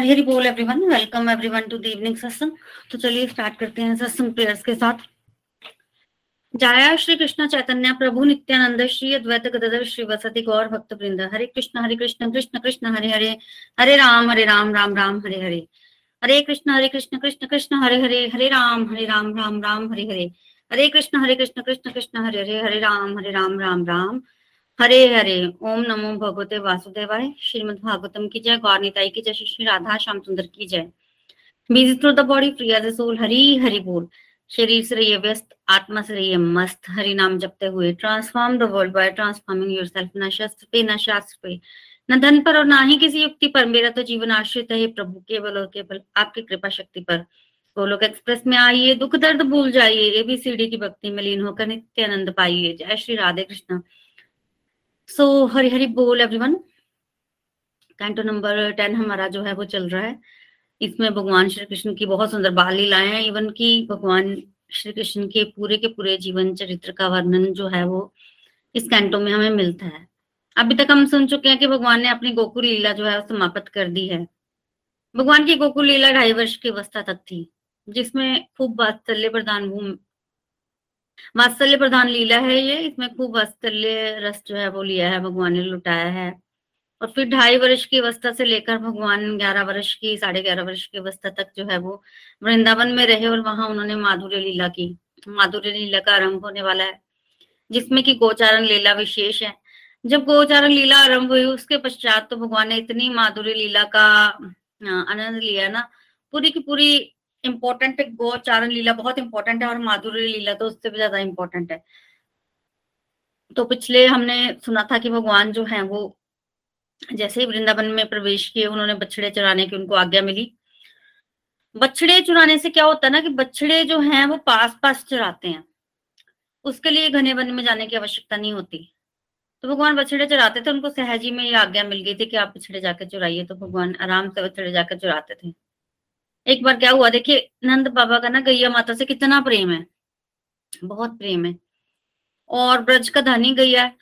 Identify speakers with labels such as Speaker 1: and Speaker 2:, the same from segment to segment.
Speaker 1: हरी बोल everyone welcome everyone to the evening सत्संग तो चलिए स्टार्ट करते हैं सत्संग प्रेयर्स के साथ। जाया श्री कृष्ण चैतन्य, प्रभु नित्यानंद, श्री अद्वैत गदर श्री वसति गौर भक्त वृंद हरे कृष्ण हरे कृष्ण कृष्ण कृष्ण, हरे हरे हरे राम हरे राम राम राम, हरे हरे। हरे कृष्ण हरे कृष्ण कृष्ण कृष्ण, हरे हरे हरे राम हरे राम राम राम, हरे हरे। हरे कृष्ण हरे कृष्ण कृष्ण कृष्ण, हरे हरे हरे राम हरे राम राम राम। हरे हरे, ओम नमो भगवते वासुदेवाय। श्रीमद भागवतम की जय गौर निताई की जय, श्री राधा श्याम सुंदर की जय। Busy through the body free as soul Hari Hari बोल। शरीर से रहिए व्यस्त, आत्मा से रहिए मस्त। हरि नाम जपते हुए transform the world by transforming yourself न शस्त्र पे, न शास्त्र पे। न धन पर और ना ही किसी युक्ति पर। मेरा तो जीवन आश्रित है प्रभु, केवल और केवल आपकी कृपा शक्ति पर। गोलोक एक्सप्रेस में आइए, दुख दर्द भूल जाइए एबीसीडी की भक्ति में लीन होकर नित्य आनंद पाइए। जय श्री राधे कृष्ण। सो हरी हरी बोल एवरीवन कैंटो नंबर टेन हमारा जो है, वो चल रहा है। इसमें भगवान श्री कृष्ण की बहुत सुंदर बाल लीलाएँ हैं। इवन की भगवान श्री कृष्ण के पूरे के पूरे जीवन चरित्र का वर्णन जो है, वो इस कैंटो में हमें मिलता है। अभी तक हम सुन चुके हैं कि भगवान ने अपनी गोकुल लीला जो है समाप्त कर दी है। भगवान की गोकुल लीला ढाई वर्ष की अवस्था तक थी, जिसमें खूब वात्सल्य प्रदान वात्सल्य प्रधान लीला है ये। इसमें खूब वात्सल्य रस जो है वो लिया है, भगवान ने लुटाया है। और फिर ढाई वर्ष की अवस्था से लेकर भगवान ग्यारह वर्ष की, साढ़े ग्यारह वर्ष की अवस्था तक जो है वो वृंदावन में रहे और वहाँ उन्होंने माधुर्य लीला की। माधुर्य लीला का आरंभ होने वाला है, जिसमें कि गोचारण लीला विशेष है। जब गोचारण लीला आरंभ हुई, उसके पश्चात तो भगवान ने इतनी माधुर्य लीला का आनंद लिया ना, पूरी की पूरी इंपॉर्टेंट है गोचारण लीला बहुत इंपॉर्टेंट है और माधुर्य लीला तो उससे भी ज़्यादा इम्पोर्टेंट है। तो पिछले हमने सुना था कि भगवान जो है वो जैसे ही वृंदावन में प्रवेश किए, उन्होंने बछड़े चराने की उनको आज्ञा मिली। बछड़े चुराने से क्या होता है ना कि बछड़े जो हैं वो पास पास चराते हैं। उसके लिए घने वन में जाने की आवश्यकता नहीं होती। तो भगवान बछड़े चराते थे, उनको सहजी में ये आज्ञा मिल गई थी कि आप बछड़े जाकर चुराइए। तो भगवान आराम से बछड़े जाकर चुराते थे। एक बार क्या हुआ, देखिए, नंद बाबा का ना गैया माता से कितना प्रेम है। बहुत प्रेम है। और ब्रज का धनी गैया है।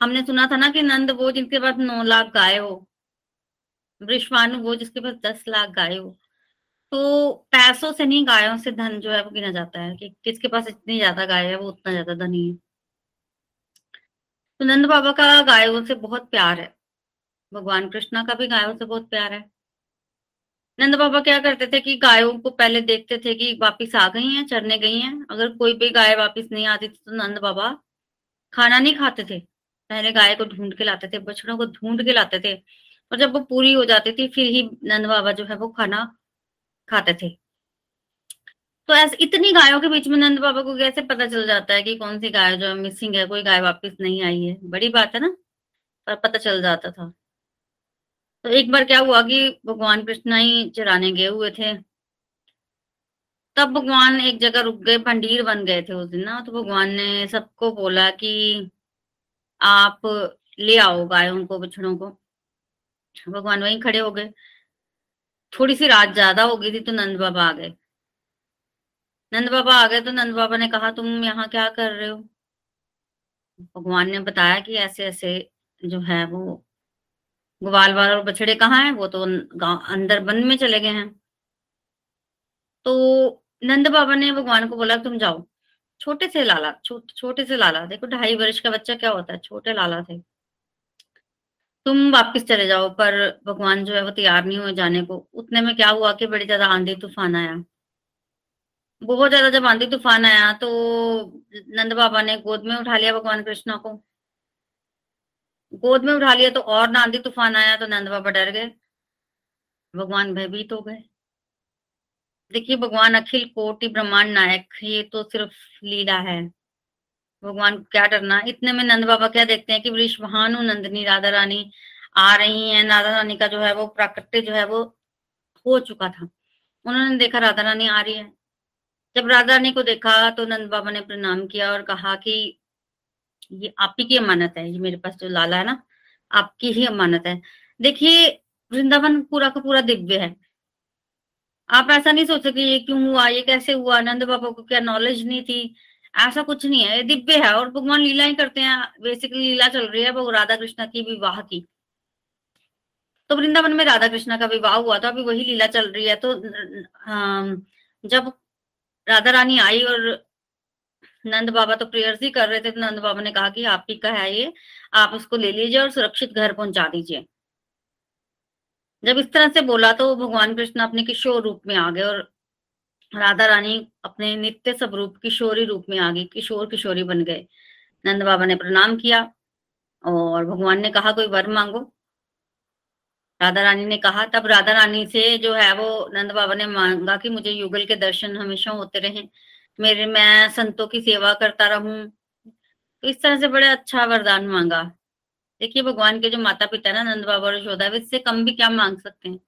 Speaker 1: हमने सुना था ना कि नंद वो जिनके पास नौ लाख गाय हो वृषवानु वो जिसके पास दस लाख गाय हो तो पैसों से नहीं, गायों से धन जो है वो गिना जाता है कि किसके पास इतनी ज़्यादा गाय है, वो उतना ज़्यादा धनी है। तो नंद बाबा का गायों से बहुत प्यार है। भगवान कृष्णा का भी गायों से बहुत प्यार है। नंद बाबा क्या करते थे कि गायों को पहले देखते थे कि वापिस आ गई हैं, चरने गई हैं। अगर कोई भी गाय वापिस नहीं आती थी तो नंद बाबा खाना नहीं खाते थे। पहले गाय को ढूंढ के लाते थे, बछड़ों को ढूंढ के लाते थे और जब वो पूरी हो जाती थी, फिर ही नंद बाबा जो है वो खाना खाते थे। तो ऐसे इतनी गायों के बीच में नंद बाबा को कैसे पता चल जाता है कि कौन सी गाय जो है मिसिंग है, कोई गाय वापिस नहीं आई है? बड़ी बात है ना? पर पता चल जाता था। तो एक बार क्या हुआ कि भगवान कृष्ण ही चराने गए हुए थे। तब भगवान एक जगह रुक गए पंडीर बन गए थे उस दिन ना। तो भगवान ने सबको बोला कि आप ले आओ गायों को, बछड़ों को। भगवान वहीं खड़े हो गए। थोड़ी सी रात ज़्यादा हो गई थी तो नंद बाबा आ गए। नंद बाबा आ गए तो नंद बाबा ने कहा, तुम यहाँ क्या कर रहे हो? भगवान ने बताया कि ऐसे ऐसे जो है वो ग्वाल वाल और बछड़े कहाँ हैं? वो तो अंदर वन में चले गए हैं। तो नंद बाबा ने भगवान को बोला तुम जाओ। छोटे से लाला छो, छोटे से लाला देखो ढाई वर्ष का बच्चा क्या होता है? छोटे लाला थे। तुम वापस चले जाओ पर भगवान जो है वो तैयार नहीं हुए जाने को। उतने में क्या हुआ कि बड़ी ज़्यादा आंधी तूफ़ान आया। बहुत ज़्यादा जब आंधी तूफ़ान आया तो नंद बाबा ने गोद में उठा लिया भगवान कृष्णा को। गोद में उठा लिया तो और नांदी तूफ़ान आया तो नंद बाबा डर गए। भगवान भयभीत हो गए। देखिए, भगवान अखिल कोटि ब्रह्मांड नायक, ये तो सिर्फ़ लीला है। भगवान क्या डरना? इतने में नंद बाबा क्या देखते हैं कि वृषभानु नंदनी, राधा रानी आ रही हैं। राधा रानी का जो है वो प्राकृत्य जो है वो हो चुका था। उन्होंने देखा राधा रानी आ रही है। जब राधा रानी को देखा तो नंद बाबा ने प्रणाम किया और कहा कि ये आप ही की अमानत है, ये मेरे पास जो लाला है ना, आपकी ही अमानत है। देखिए, वृंदावन पूरा का पूरा दिव्य है। आप ऐसा नहीं सोच सके ये क्यों हुआ, ये कैसे हुआ, नंद बाबा को क्या नॉलेज नहीं थी, ऐसा कुछ नहीं है। ये दिव्य है और भगवान लीला ही करते हैं बेसिकली लीला चल रही है वो राधा कृष्णा की विवाह की। तो वृंदावन में राधा कृष्णा का विवाह हुआ था अभी वही लीला चल रही है। तो जब राधा रानी आई और नंद बाबा तो प्रेयर्स ही कर रहे थे तो नंद बाबा ने कहा कि आप ही का है ये, आप उसको ले लीजिए और सुरक्षित घर पहुँचा दीजिए। जब इस तरह से बोला तो भगवान कृष्ण अपने किशोर रूप में आ गए और राधा रानी अपने नित्य स्वरूप, किशोरी रूप में आ गई किशोर किशोरी बन गए। नंद बाबा ने प्रणाम किया और भगवान ने कहा, कोई वर मांगो? राधा रानी ने कहा, तब राधा रानी से जो है वो नंद बाबा ने मांगा कि मुझे युगल के दर्शन हमेशा होते रहे। मेरे, मैं संतों की सेवा करता रहूँ। तो इस तरह से बड़े अच्छा वरदान मांगा। देखिए, भगवान के जो माता पिता ना, नंद बाबा और यशोदा इससे कम भी क्या मांग सकते हैं?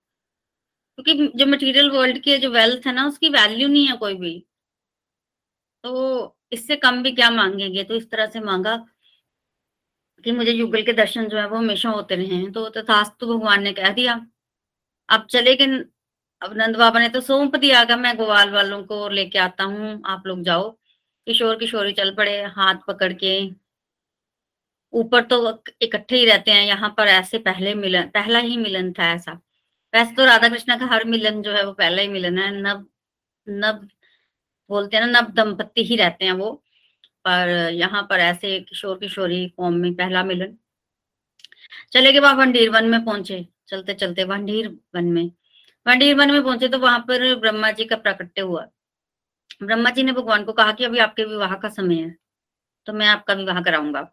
Speaker 1: क्योंकि जो मटेरियल वर्ल्ड के जो वेल्थ है ना, उसकी वैल्यू नहीं है कोई भी। तो इससे कम भी क्या मांगेंगे? तो इस तरह से मांगा कि मुझे युगल के दर्शन जो है, वो हमेशा होते रहे। तो तथास्तु भगवान ने कह दिया अब चले कि अब नंद बाबा ने तो सौंप दिया कि मैं गोवाल वालों को लेके आता हूँ, आप लोग जाओ। किशोर किशोरी चल पड़े, हाथ पकड़ के। ऊपर तो इकट्ठे ही रहते हैं, यहाँ पर ऐसे पहले मिलन, पहला ही मिलन था ऐसा। वैसे तो राधा कृष्ण का हर मिलन जो है वो पहला ही मिलन है नव नव बोलते हैं ना नव दंपत्ति ही रहते हैं वो। पर यहाँ पर ऐसे किशोर किशोरी फॉर्म में पहला मिलन। चले गए वहाँ वनडीर वन में पहुँचे चलते चलते वनडीर वन में। वनडीर वन में पहुँचे तो वहाँ पर ब्रह्मा जी का प्राकट्य हुआ। ब्रह्मा जी ने भगवान को कहा कि अभी आपके विवाह का समय है तो मैं आपका विवाह कराऊँगा।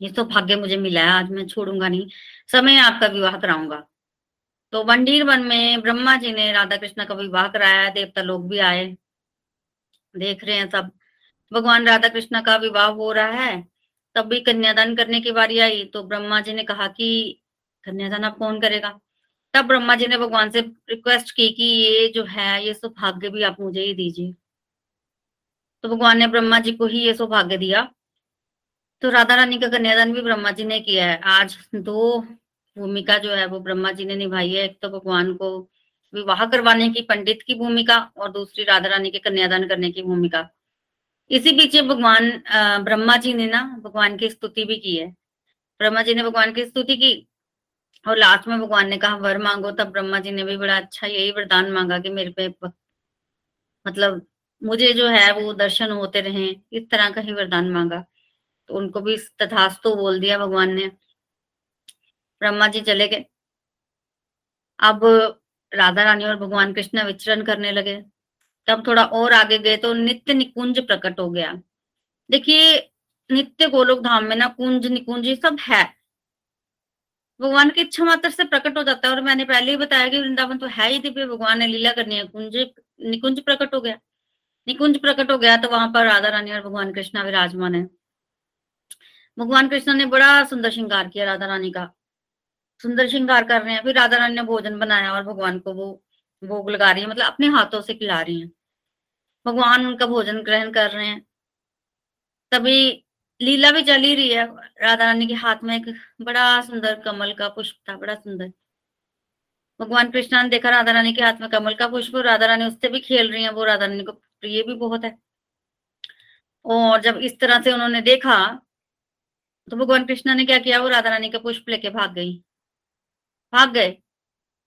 Speaker 1: ये तो भाग्य मुझे मिला है, आज मैं छोड़ूँगा नहीं, समय आपका विवाह कराऊँगा। तो वंडीर वन में ब्रह्मा जी ने राधा कृष्ण का विवाह कराया, देवता लोग भी आए, देख रहे हैं सब। भगवान राधा कृष्ण का विवाह हो रहा है, तब भी कन्यादान करने की बारी आई तो ब्रह्मा जी ने कहा कि कन्यादान आप कौन करेगा? तब ब्रह्मा जी ने भगवान से रिक्वेस्ट की कि ये जो है, ये सौभाग्य भी आप मुझे ही दीजिए। तो भगवान ने ब्रह्मा जी को ही ये सौभाग्य दिया। तो राधा रानी का कन्यादान भी ब्रह्मा जी ने किया है। आज दो भूमिका जो है, वो ब्रह्मा जी ने निभाई है। एक तो भगवान को विवाह करवाने की, पंडित की भूमिका और दूसरी राधा रानी के कन्यादान करने की भूमिका। इसी बीच भगवान ब्रह्मा जी ने ना भगवान की स्तुति भी की है। ब्रह्मा जी ने भगवान की स्तुति की। और लास्ट में भगवान ने कहा, वर मांगो तब ब्रह्मा जी ने भी बड़ा अच्छा यही वरदान मांगा कि मेरे पे मतलब मुझे जो है वो दर्शन होते रहे, इस तरह का ही वरदान मांगा। तो उनको भी तथास्तु बोल दिया भगवान ने। ब्रह्मा जी चले गए। अब राधा रानी और भगवान कृष्ण विचरण करने लगे। तब थोड़ा और आगे गए तो नित्य निकुंज प्रकट हो गया। देखिए, नित्य गोलोक धाम में ना कुंज, निकुंज सब है। भगवान की इच्छा मात्र से प्रकट हो जाता है। और मैंने पहले ही बताया कि वृंदावन तो है ही दिव्य, भगवान ने लीला करनी है। कुंज, निकुंज प्रकट हो गया। निकुंज प्रकट हो गया तो वहाँ पर राधा रानी और भगवान कृष्णा विराजमान है। भगवान कृष्ण ने बड़ा सुंदर श्रृंगार किया राधा रानी का। सुंदर श्रृंगार कर रहे हैं। फिर राधा रानी ने भोजन बनाया और भगवान को वो भोग लगा रही है मतलब अपने हाथों से खिला रही है। भगवान उनका भोजन ग्रहण कर रहे हैं। तभी लीला भी चल ही रही है, राधा रानी के हाथ में एक बड़ा सुंदर कमल का पुष्प था, बड़ा सुंदर। भगवान कृष्णा ने देखा राधा रानी के हाथ में कमल का पुष्प, राधा रानी उससे भी खेल रही है, वो राधा रानी को प्रिय भी बहुत है। और जब इस तरह से उन्होंने देखा तो भगवान कृष्णा ने क्या किया, वो राधा रानी का पुष्प लेके भाग गई। भाग गए।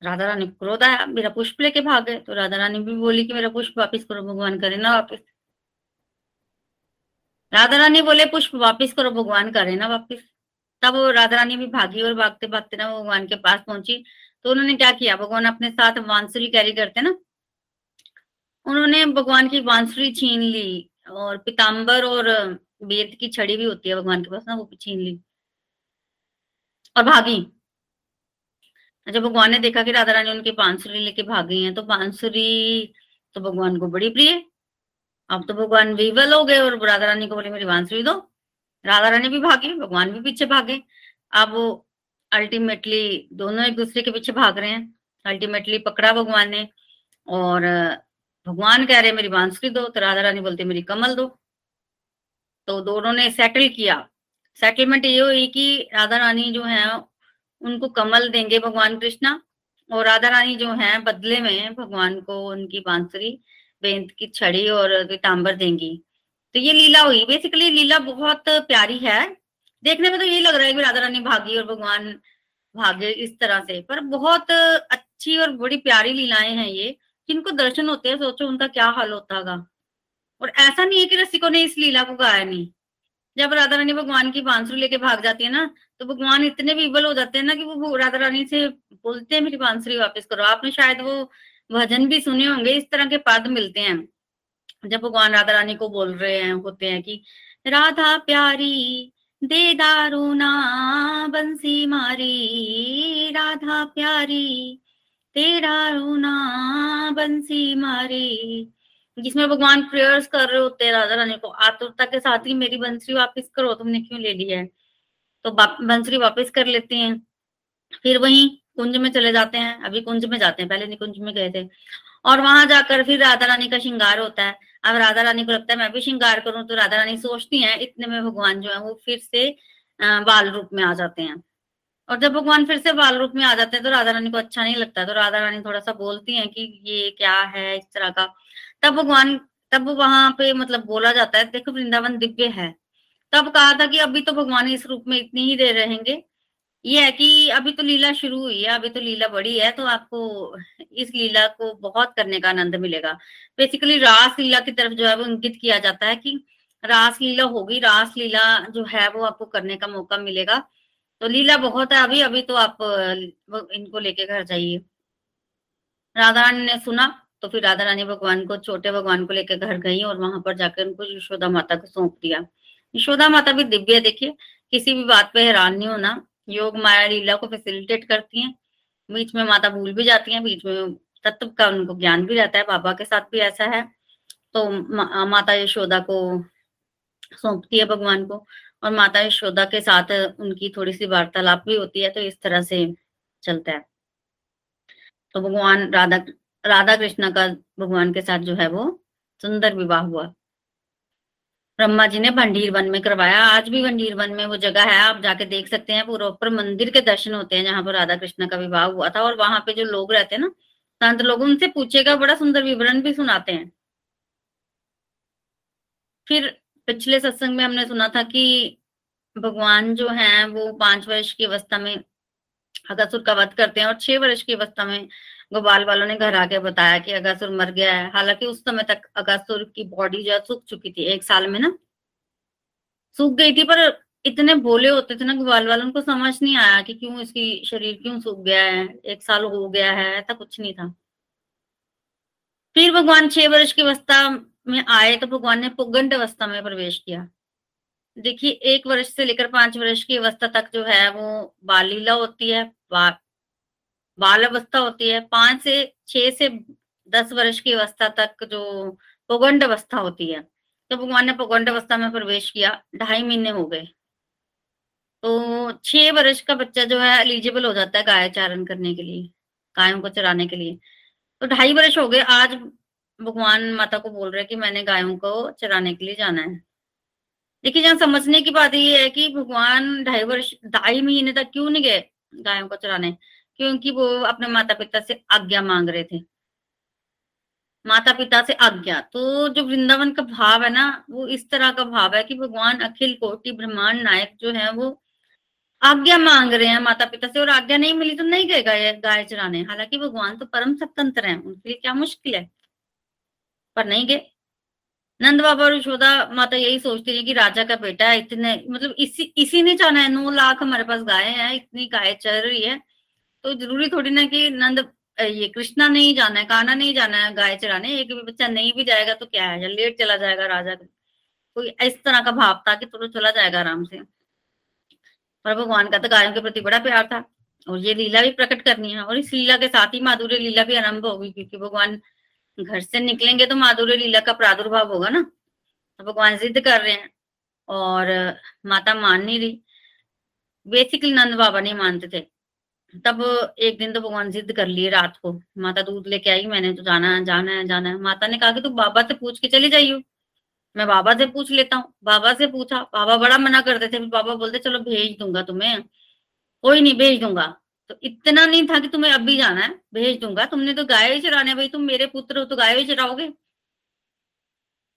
Speaker 1: राधा रानी को क्रोध आया, मेरा पुष्प लेके भाग गए। तो राधा रानी भी बोली कि मेरा पुष्प वापिस करो, भगवान करे ना वापिस। राधा रानी बोले, पुष्प वापिस करो, भगवान करे ना वापिस। तब राधा रानी भी भागी और भागते भागते ना भगवान के पास पहुँची। तो उन्होंने क्या किया? भगवान अपने साथ बांसुरी कैरी करते ना। उन्होंने भगवान की बांसुरी छीन ली और पिताम्बर और वेद की छड़ी भी होती है भगवान के पास ना, वो छीन ली और भागी। जब भगवान ने देखा कि राधा रानी उनकी बांसुरी लेके भाग हैं तो बांसुरी तो भगवान को बड़ी प्रिय अब तो भगवान विवल हो गए और राधा रानी को बोले, मेरी बांसुरी दो। राधा रानी भी भागी, भगवान भी पीछे भागे। अब अल्टीमेटली दोनों एक दूसरे के पीछे भाग रहे हैं। अल्टीमेटली पकड़ा भगवान ने और भगवान कह रहे मेरी बांसुरी दो। तो राधा रानी बोलते मेरी कमल दो। तो दोनों ने सेटल किया। सेटलमेंट ये हुई कि राधा रानी जो है, उनको कमल देंगे भगवान कृष्णा। और राधा रानी जो है, बदले में भगवान को उनकी बांसुरी बेंत की छड़ी और पीताम्बर देंगी। तो ये लीला हुई। बेसिकली लीला बहुत प्यारी है। देखने में तो यही लग रहा है कि राधा रानी भागी और भगवान भागे इस तरह से। पर बहुत अच्छी और बड़ी प्यारी लीलाएँ हैं ये। जिनको दर्शन होते हैं, सोचो उनका क्या हाल होता होगा। और ऐसा नहीं है कि रसिकों ने इस लीला को गाया नहीं। जब राधा रानी भगवान की बांसुरी लेके भाग जाती है ना तो भगवान इतने विबल हो जाते हैं ना कि वो राधा रानी से बोलते हैं, मेरी बांसुरी वापस करो। आपने शायद वो भजन भी सुने होंगे, इस तरह के पद मिलते हैं। जब भगवान राधा रानी को बोल रहे हैं, होते हैं कि, राधा प्यारी, दे दारूना बंसी मारी, राधा प्यारी तेरा रोना बंसी मारी। जिसमें भगवान प्रेयर्स कर रहे होते हैं राधा रानी को, आतुरता के साथ ही मेरी बंसरी वापस करो, तुमने क्यों ले ली है? तो बंसरी वापस कर लेते हैं। फिर वही कुंज में चले जाते हैं, अभी कुंज में जाते हैं, पहले निकुंज में गए थे। और वहाँ जाकर फिर राधा रानी का श्रृंगार होता है। अब राधा रानी को लगता है, मैं भी श्रृंगार करूँ तो राधा रानी सोचती हैं, इतने में भगवान जो है, वो फिर से बाल रूप में आ जाते हैं। और जब भगवान फिर से बाल रूप में आ जाते हैं तो राधा रानी को अच्छा नहीं लगता। तो राधा रानी थोड़ा सा बोलती है कि ये क्या है इस तरह का। तब भगवान, तब वहाँ पे मतलब बोला जाता है, देखो वृंदावन दिव्य है। तब कहा था कि अभी तो भगवान इस रूप में इतनी ही देर रहेंगे। ये है कि अभी तो लीला शुरू हुई है, अभी तो लीला बड़ी है तो आपको इस लीला को बहुत करने का आनंद मिलेगा। बेसिकली रास लीला की तरफ़ जो है वो इंगित किया जाता है कि रास लीला होगी, रास लीला जो है वो आपको करने का मौका मिलेगा। तो लीला बहुत है, अभी अभी तो आप इनको लेके घर जाइए। राधा रानी ने सुना तो फिर राधा रानी भगवान को, छोटे भगवान को लेकर घर गई और वहाँ पर जाकर उनको यशोदा माता को सौंप दिया। यशोदा माता भी दिव्य देखिए, किसी भी बात पे हैरान नहीं होना। योग माया लीला को फैसिलिटेट करती हैं। बीच में माता भूल भी जाती हैं बीच में तत्व का उनको ज्ञान भी रहता है बाबा के साथ भी ऐसा है। तो मा, माता यशोदा को सौंपती है भगवान को और माता यशोदा के साथ उनकी थोड़ी सी वार्तालाप भी होती है तो इस तरह से चलता है। तो भगवान राधा राधा कृष्ण का भगवान के साथ जो है वो सुंदर विवाह हुआ। ब्रह्मा जी ने भंडीर वन में करवाया। आज भी भंडीर वन में वो जगह है, आप जाके देख सकते हैं। पूरा ऊपर मंदिर के दर्शन होते हैं, जहाँ पर राधा कृष्ण का विवाह हुआ था। और वहाँ पे जो लोग रहते हैं ना, संत लोग, उनसे पूछेगा बड़ा सुंदर विवरण भी सुनाते हैं। फिर पिछले सत्संग में हमने सुना था कि भगवान जो है, वो पाँच वर्ष की अवस्था में अगासुर का वध करते हैं और छह वर्ष की अवस्था में गोपाल वालों ने घर आके बताया कि अगासुर मर गया है। हालाँकि उस समय तक अगासुर की बॉडी जो है सूख चुकी थी, एक साल में ना। सूख गई थी, पर इतने भोले होते थे ना गोपाल वालों को समझ नहीं आया कि क्यों इसकी शरीर क्यों सूख गया है। एक साल हो गया है, ऐसा कुछ नहीं था। फिर भगवान छह वर्ष की अवस्था में आए तो भगवान ने पुगंड अवस्था में प्रवेश किया। देखिए, एक वर्ष से लेकर पाँच वर्ष की अवस्था तक जो है वो बाल लीला होती है बाल अवस्था होती है, पाँच से छह से दस वर्ष की अवस्था तक जो पुगंड अवस्था होती है तो भगवान ने पुगंड अवस्था में प्रवेश किया, ढाई महीने हो गए। तो छह वर्ष का बच्चा जो है एलिजिबल हो जाता है गाय चारण करने के लिए, गायों को चराने के लिए। तो ढाई वर्ष हो गए, आज भगवान माता को बोल रहे कि मैंने गायों को चराने के लिए जाना है। देखिए जहाँ समझने की बात ये है कि भगवान ढाई वर्ष, ढाई महीने तक क्यों नहीं गए गायों को चराने? क्योंकि वो अपने माता पिता से आज्ञा मांग रहे थे। माता पिता से आज्ञा। तो जो वृंदावन का भाव है ना, वो इस तरह का भाव है कि भगवान अखिल कोटि ब्रह्मांड नायक जो है, वो आज्ञा मांग रहे हैं माता पिता से और आज्ञा नहीं मिली तो नहीं गए गाय गाय चराने। हालाँकि भगवान तो परम स्वतंत्र है, उनके लिए क्या मुश्किल है? पर नहीं गए। नंद बाबा और यशोदा माता यही सोचती रही कि राजा का बेटा है, इतने मतलब इसी इसी ने चाहना है। नौ लाख हमारे पास गाय है, इतनी गाय चल रही है। तो ज़रूरी थोड़ी ना कि नंद ये कृष्णा नहीं जाना है काना नहीं जाना है, गाय चराने, एक भी बच्चा नहीं भी जाएगा तो क्या है? लेट चला जाएगा राजा? कोई इस तरह का भाव था कि तो चला जाएगा आराम से। पर भगवान का तो गायों के प्रति बड़ा प्यार था और ये लीला भी प्रकट करनी है और इस लीला के साथ ही माधुर्य लीला भी आरंभ होगी क्योंकि भगवान घर से निकलेंगे तो माधुर्य लीला का प्रादुर्भाव होगा ना? तो भगवान जिद कर रहे हैं और माता मान नहीं रही। बेसिकली नंद बाबा नहीं मानते थे। तब एक दिन तो भगवान जिद कर लिए रात को, माता दूध लेके आई, मैंने तो जाना है जाना है जाना है। माता ने कहा कि तू बाबा से पूछ के चली जाइयो। मैं बाबा से पूछ लेता हूँ। बाबा से पूछा, बाबा बड़ा मना करते थे बाबा बोलते, चलो भेज दूँगा तुम्हें, कोई नहीं, भेज दूँगा। तो इतना नहीं था कि तुम्हें अभी जाना है, भेज दूँगा। तुमने तो गाय ही चराने, भाई तुम मेरे पुत्र हो तो गाय ही चराओगे।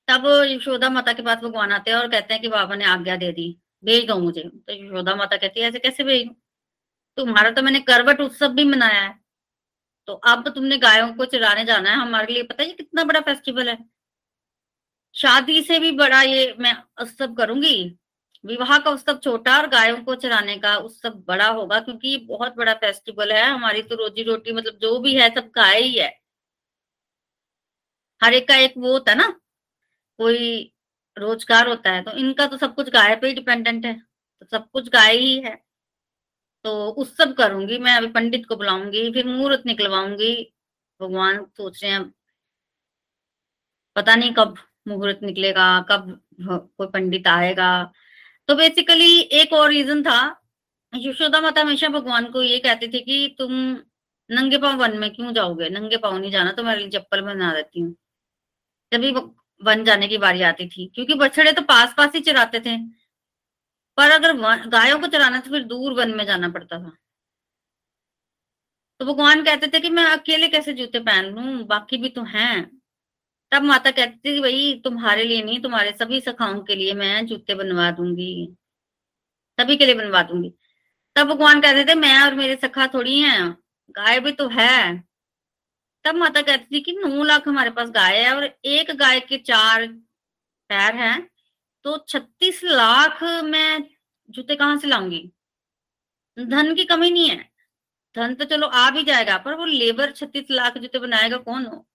Speaker 1: तब यशोदा माता के पास भगवान आते हैं और कहते हैं कि बाबा ने आज्ञा दे दी, भेज दो मुझे। तो यशोदा माता कहती है, ऐसे कैसे भेज? दू तुम्हारा तो मैंने करवट उत्सव भी मनाया है। तो अब तुमने गायों को चराने जाना है, हमारे लिए पता है कितना बड़ा फेस्टिवल है। शादी से भी बड़ा ये मैं उत्सव करूँगी। विवाह का उत्सव छोटा और गायों को चराने का उत्सव बड़ा होगा, क्योंकि ये बहुत बड़ा फेस्टिवल है। हमारी तो रोजी रोटी मतलब जो भी है सब गाय ही है। हर एक का एक वो होता है ना, कोई रोज़गार होता है तो इनका तो सब कुछ गाय पे ही डिपेंडेंट है। तो सब कुछ गाय ही है। तो उस सब करूँगी, मैं अभी पंडित को बुलाऊँगी, फिर मुहूर्त निकलवाऊँगी। भगवान सोच रहे हैं, पता नहीं कब मुहूर्त निकलेगा, कब कोई पंडित आएगा। तो बेसिकली एक और रीजन था, यशोदा माता हमेशा भगवान को ये कहती थी कि तुम नंगे पाँव वन में क्यों जाओगे? नंगे पाँव नहीं जाना तो मैं चप्पल बना देती हूँ। तभी वन जाने की बारी आती थी, क्योंकि बछड़े तो पास पास ही चराते थे। पर अगर गायों को चराना तो फिर दूर वन में जाना पड़ता था। तो भगवान कहते थे कि मैं अकेले कैसे जूते पहन लू? बाकी भी तो हैं। तब माता कहती थी भाई, तुम्हारे लिए नहीं, तुम्हारे सभी सखाओं के लिए मैं जूते बनवा दूँगी। सभी के लिए बनवा दूँगी। तब भगवान कहते थे, मैं और मेरे सखा थोड़ी हैं, गाय भी तो है। तब माता कहती थी कि नौ लाख हमारे पास गाय है और एक गाय के चार पैर हैं। तो छत्तीस लाख मैं जूते कहाँ से लाऊँगी? धन की कमी नहीं है। धन तो चलो आ भी जाएगा, पर वो लेबर छत्तीस लाख जूते बनाएगा कौन? हो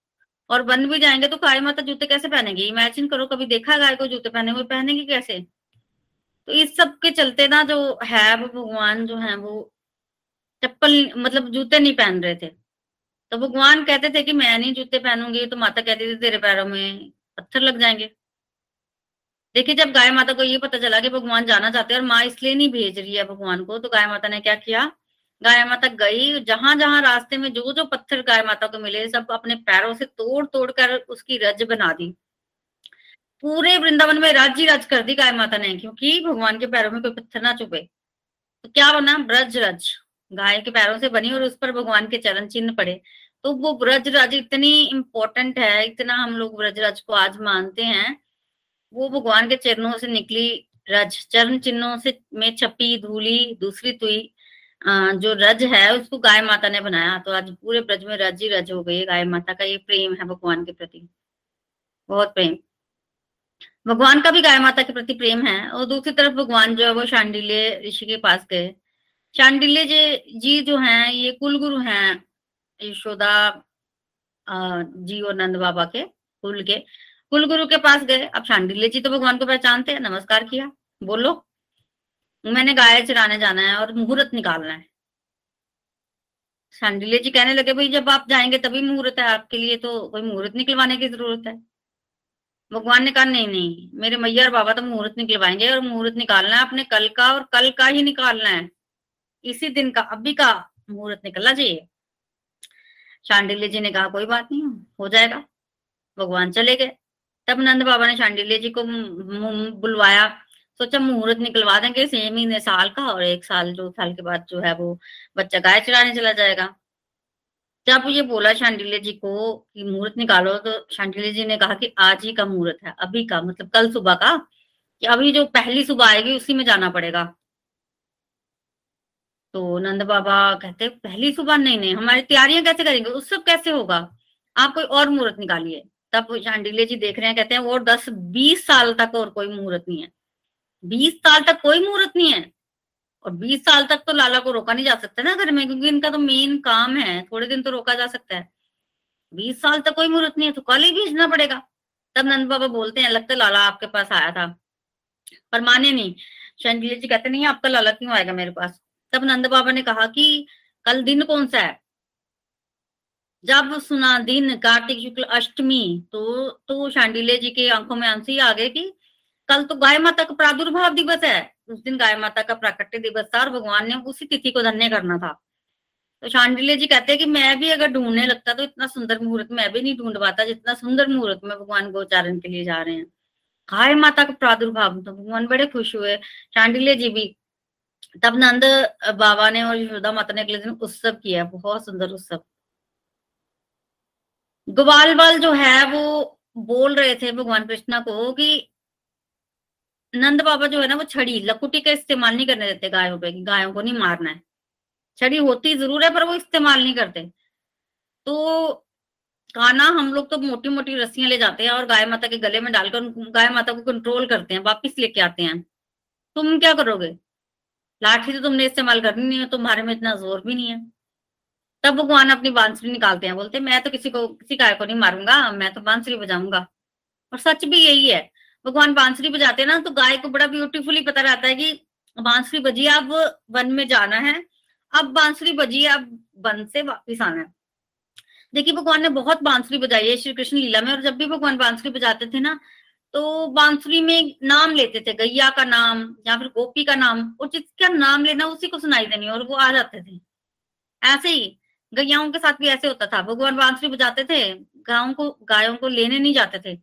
Speaker 1: और बन भी जाएँगे तो गाय माता जूते कैसे पहनेगी? इमेजिन करो, कभी देखा गाय को जूते पहने हुए? पहनेगी कैसे? तो इस सब के चलते ना जो है वो भगवान जो है वो चप्पल मतलब जूते नहीं पहन रहे थे। तो भगवान कहते थे कि मैं नहीं जूते पहनूँगी तो माता कहती थी तेरे पैरों में पत्थर लग जाएँगे। देखिए, जब गाय माता को ये पता चला कि भगवान जाना चाहते हैं और माँ इसलिए नहीं भेज रही है भगवान को तो गाय माता ने क्या किया? गाय माता गई जहाँ जहाँ रास्ते में जो जो पत्थर गाय माता को मिले, सब अपने पैरों से तोड़ तोड़ कर उसकी रज बना दी। पूरे वृंदावन में राज ही राज कर दी गाय माता ने, क्योंकि भगवान के पैरों में कोई पत्थर ना चुपे तो क्या बना? ब्रज रज। गाय के पैरों से बनी और उस पर भगवान के चरण चिन्ह पड़े। तो वो ब्रज रज इतनी इंपॉर्टेंट है, इतना हम लोग ब्रज रज को आज मानते हैं। वो भगवान के चरणों से निकली, रज, चरण चिन्हों से में छपी, धूली, दूसरी तुई जो रज है, उसको गाय माता ने बनाया। तो आज पूरे ब्रज में रज ही रज हो गई गाय माता का ये प्रेम है भगवान के प्रति। बहुत प्रेम। भगवान का भी गाय माता के प्रति प्रेम है। और दूसरी तरफ़ भगवान जो है, वो शांडिल्य ऋषि के पास गए। शांडिल्य जी जी जो हैं, ये कुल गुरु हैं, यशोदा जी और नंद बाबा के, कुल के। कुलगुरु के पास गए। अब शांडिल्य जी तो भगवान को पहचानते हैं। नमस्कार किया। बोलो। मैंने गाय चराने जाना है और मुहूर्त निकालना है। शांडिल्य जी कहने लगे, भाई जब आप जाएँगे तभी मुहूर्त है आपके लिए तो कोई मुहूर्त निकलवाने की ज़रूरत है? भगवान ने कहा, नहीं नहीं, मेरे मैया और बाबा तो मुहूर्त निकलवाएँगे और मुहूर्त निकालना है। अपने कल का और कल का ही निकालना है। इसी दिन का, अभी का मुहूर्त निकलना चाहिए। शांडिल्य जी ने कहा, कोई बात नहीं, हो जाएगा। भगवान चले गए। तब नंद बाबा ने शांडिल्य जी को बुलवाया। सोचा मुहूर्त निकलवा देंगे सेम ही साल का और एक साल, दो साल के बाद जो है वो बच्चा गाय चढ़ाने चला जाएगा। जब ये बोला शांडिल्य जी को कि मुहूर्त निकालो तो शांडिल्य जी ने कहा कि आज ही का मुहूर्त है, अभी का मतलब कल सुबह का, कि अभी जो पहली सुबह आएगी, उसी में जाना पड़ेगा। तो नंद बाबा कहते, पहली सुबह? नहीं नहीं, हमारी तैयारियाँ कैसे करेंगे? उस सब कैसे होगा? आप कोई और मुहूर्त निकालिए। तब शांडिल्य जी देख रहे हैं, कहते हैं, और दस, बीस साल तक और कोई मुहूर्त नहीं है। बीस साल तक कोई मुहूर्त नहीं है। और बीस साल तक तो लाला को रोका नहीं जा सकता ना घर में, क्योंकि इनका तो मेन काम है, थोड़े दिन तो रोका जा सकता है। बीस साल तक कोई मुहूर्त नहीं है तो कल ही भेजना पड़ेगा। तब नंद बाबा बोलते हैं, लगता लाला आपके पास आया था। पर माने नहीं। शंजिले जी कहते नहीं, आपका लाला क्यों आएगा मेरे पास? तब नंद बाबा ने कहा कि, कल दिन कौन सा है? जब सुना दिन कार्तिक शुक्ल अष्टमी तो तो शांडिल्य जी के आँखों में आँसू आ गए कि कल तो गाय माता का प्रादुर्भाव दिवस है। उस दिन गाय माता का प्राकट्य दिवस था और भगवान ने उसी तिथि को धन्य करना था। तो शांडिले जी कहते हैं कि मैं भी अगर ढूँढने लगता तो इतना सुंदर मुहूर्त मैं भी नहीं ढूंढ पाता जितना सुंदर मुहूर्त में भगवान गोचारण के लिए जा रहे हैं। गाय माता का प्रादुर्भाव तो भगवान बड़े खुश हुए। शांडिले जी भी तब नंद बाबा ने और यशोदा माता ने अगले दिन उत्सव किया, बहुत सुंदर उत्सव। ग्वाल बल जो है, वो बोल रहे थे भगवान कृष्णा को कि नंद बाबा जो है ना, वो छड़ी, लकुटी का इस्तेमाल नहीं करने देते गायों पे गायों को नहीं मारना है। छड़ी होती ज़रूर है, पर वो इस्तेमाल नहीं करते। तो काना हम लोग तो मोटी मोटी रस्सियाँ ले जाते हैं और गाय माता के गले में डालकर गाय माता को कंट्रोल करते हैं, वापिस लेके आते हैं। तुम क्या करोगे? लाठी तो तुमने इस्तेमाल करनी नहीं है, तुम्हारे में इतना ज़ोर भी नहीं है। तब भगवान अपनी बांसुरी निकालते हैं, बोलते मैं तो किसी को, किसी गाय को नहीं मारूँगा, मैं तो बांसुरी बजाऊँगा। और सच भी यही है। भगवान बांसुरी बजाते हैं ना तो गाय को बड़ा ब्यूटीफुली पता रहता है कि बांसुरी बजी, अब वन में जाना है, अब बांसुरी बजी, अब वन से वापिस आना है। देखिए, भगवान ने बहुत बांसुरी बजाई है श्री कृष्ण लीला में, और जब भी भगवान बांसुरी बजाते थे ना तो बांसुरी में नाम लेते थे, गैया का नाम या फिर गोपी का नाम, और जिसका नाम लेना उसी को सुनाई देनी, और वो आ जाते थे। ऐसे ही गैयाओं के साथ भी ऐसे होता था। भगवान बांसुरी बजाते थे गायों को गायों को लेने नहीं जाते थे।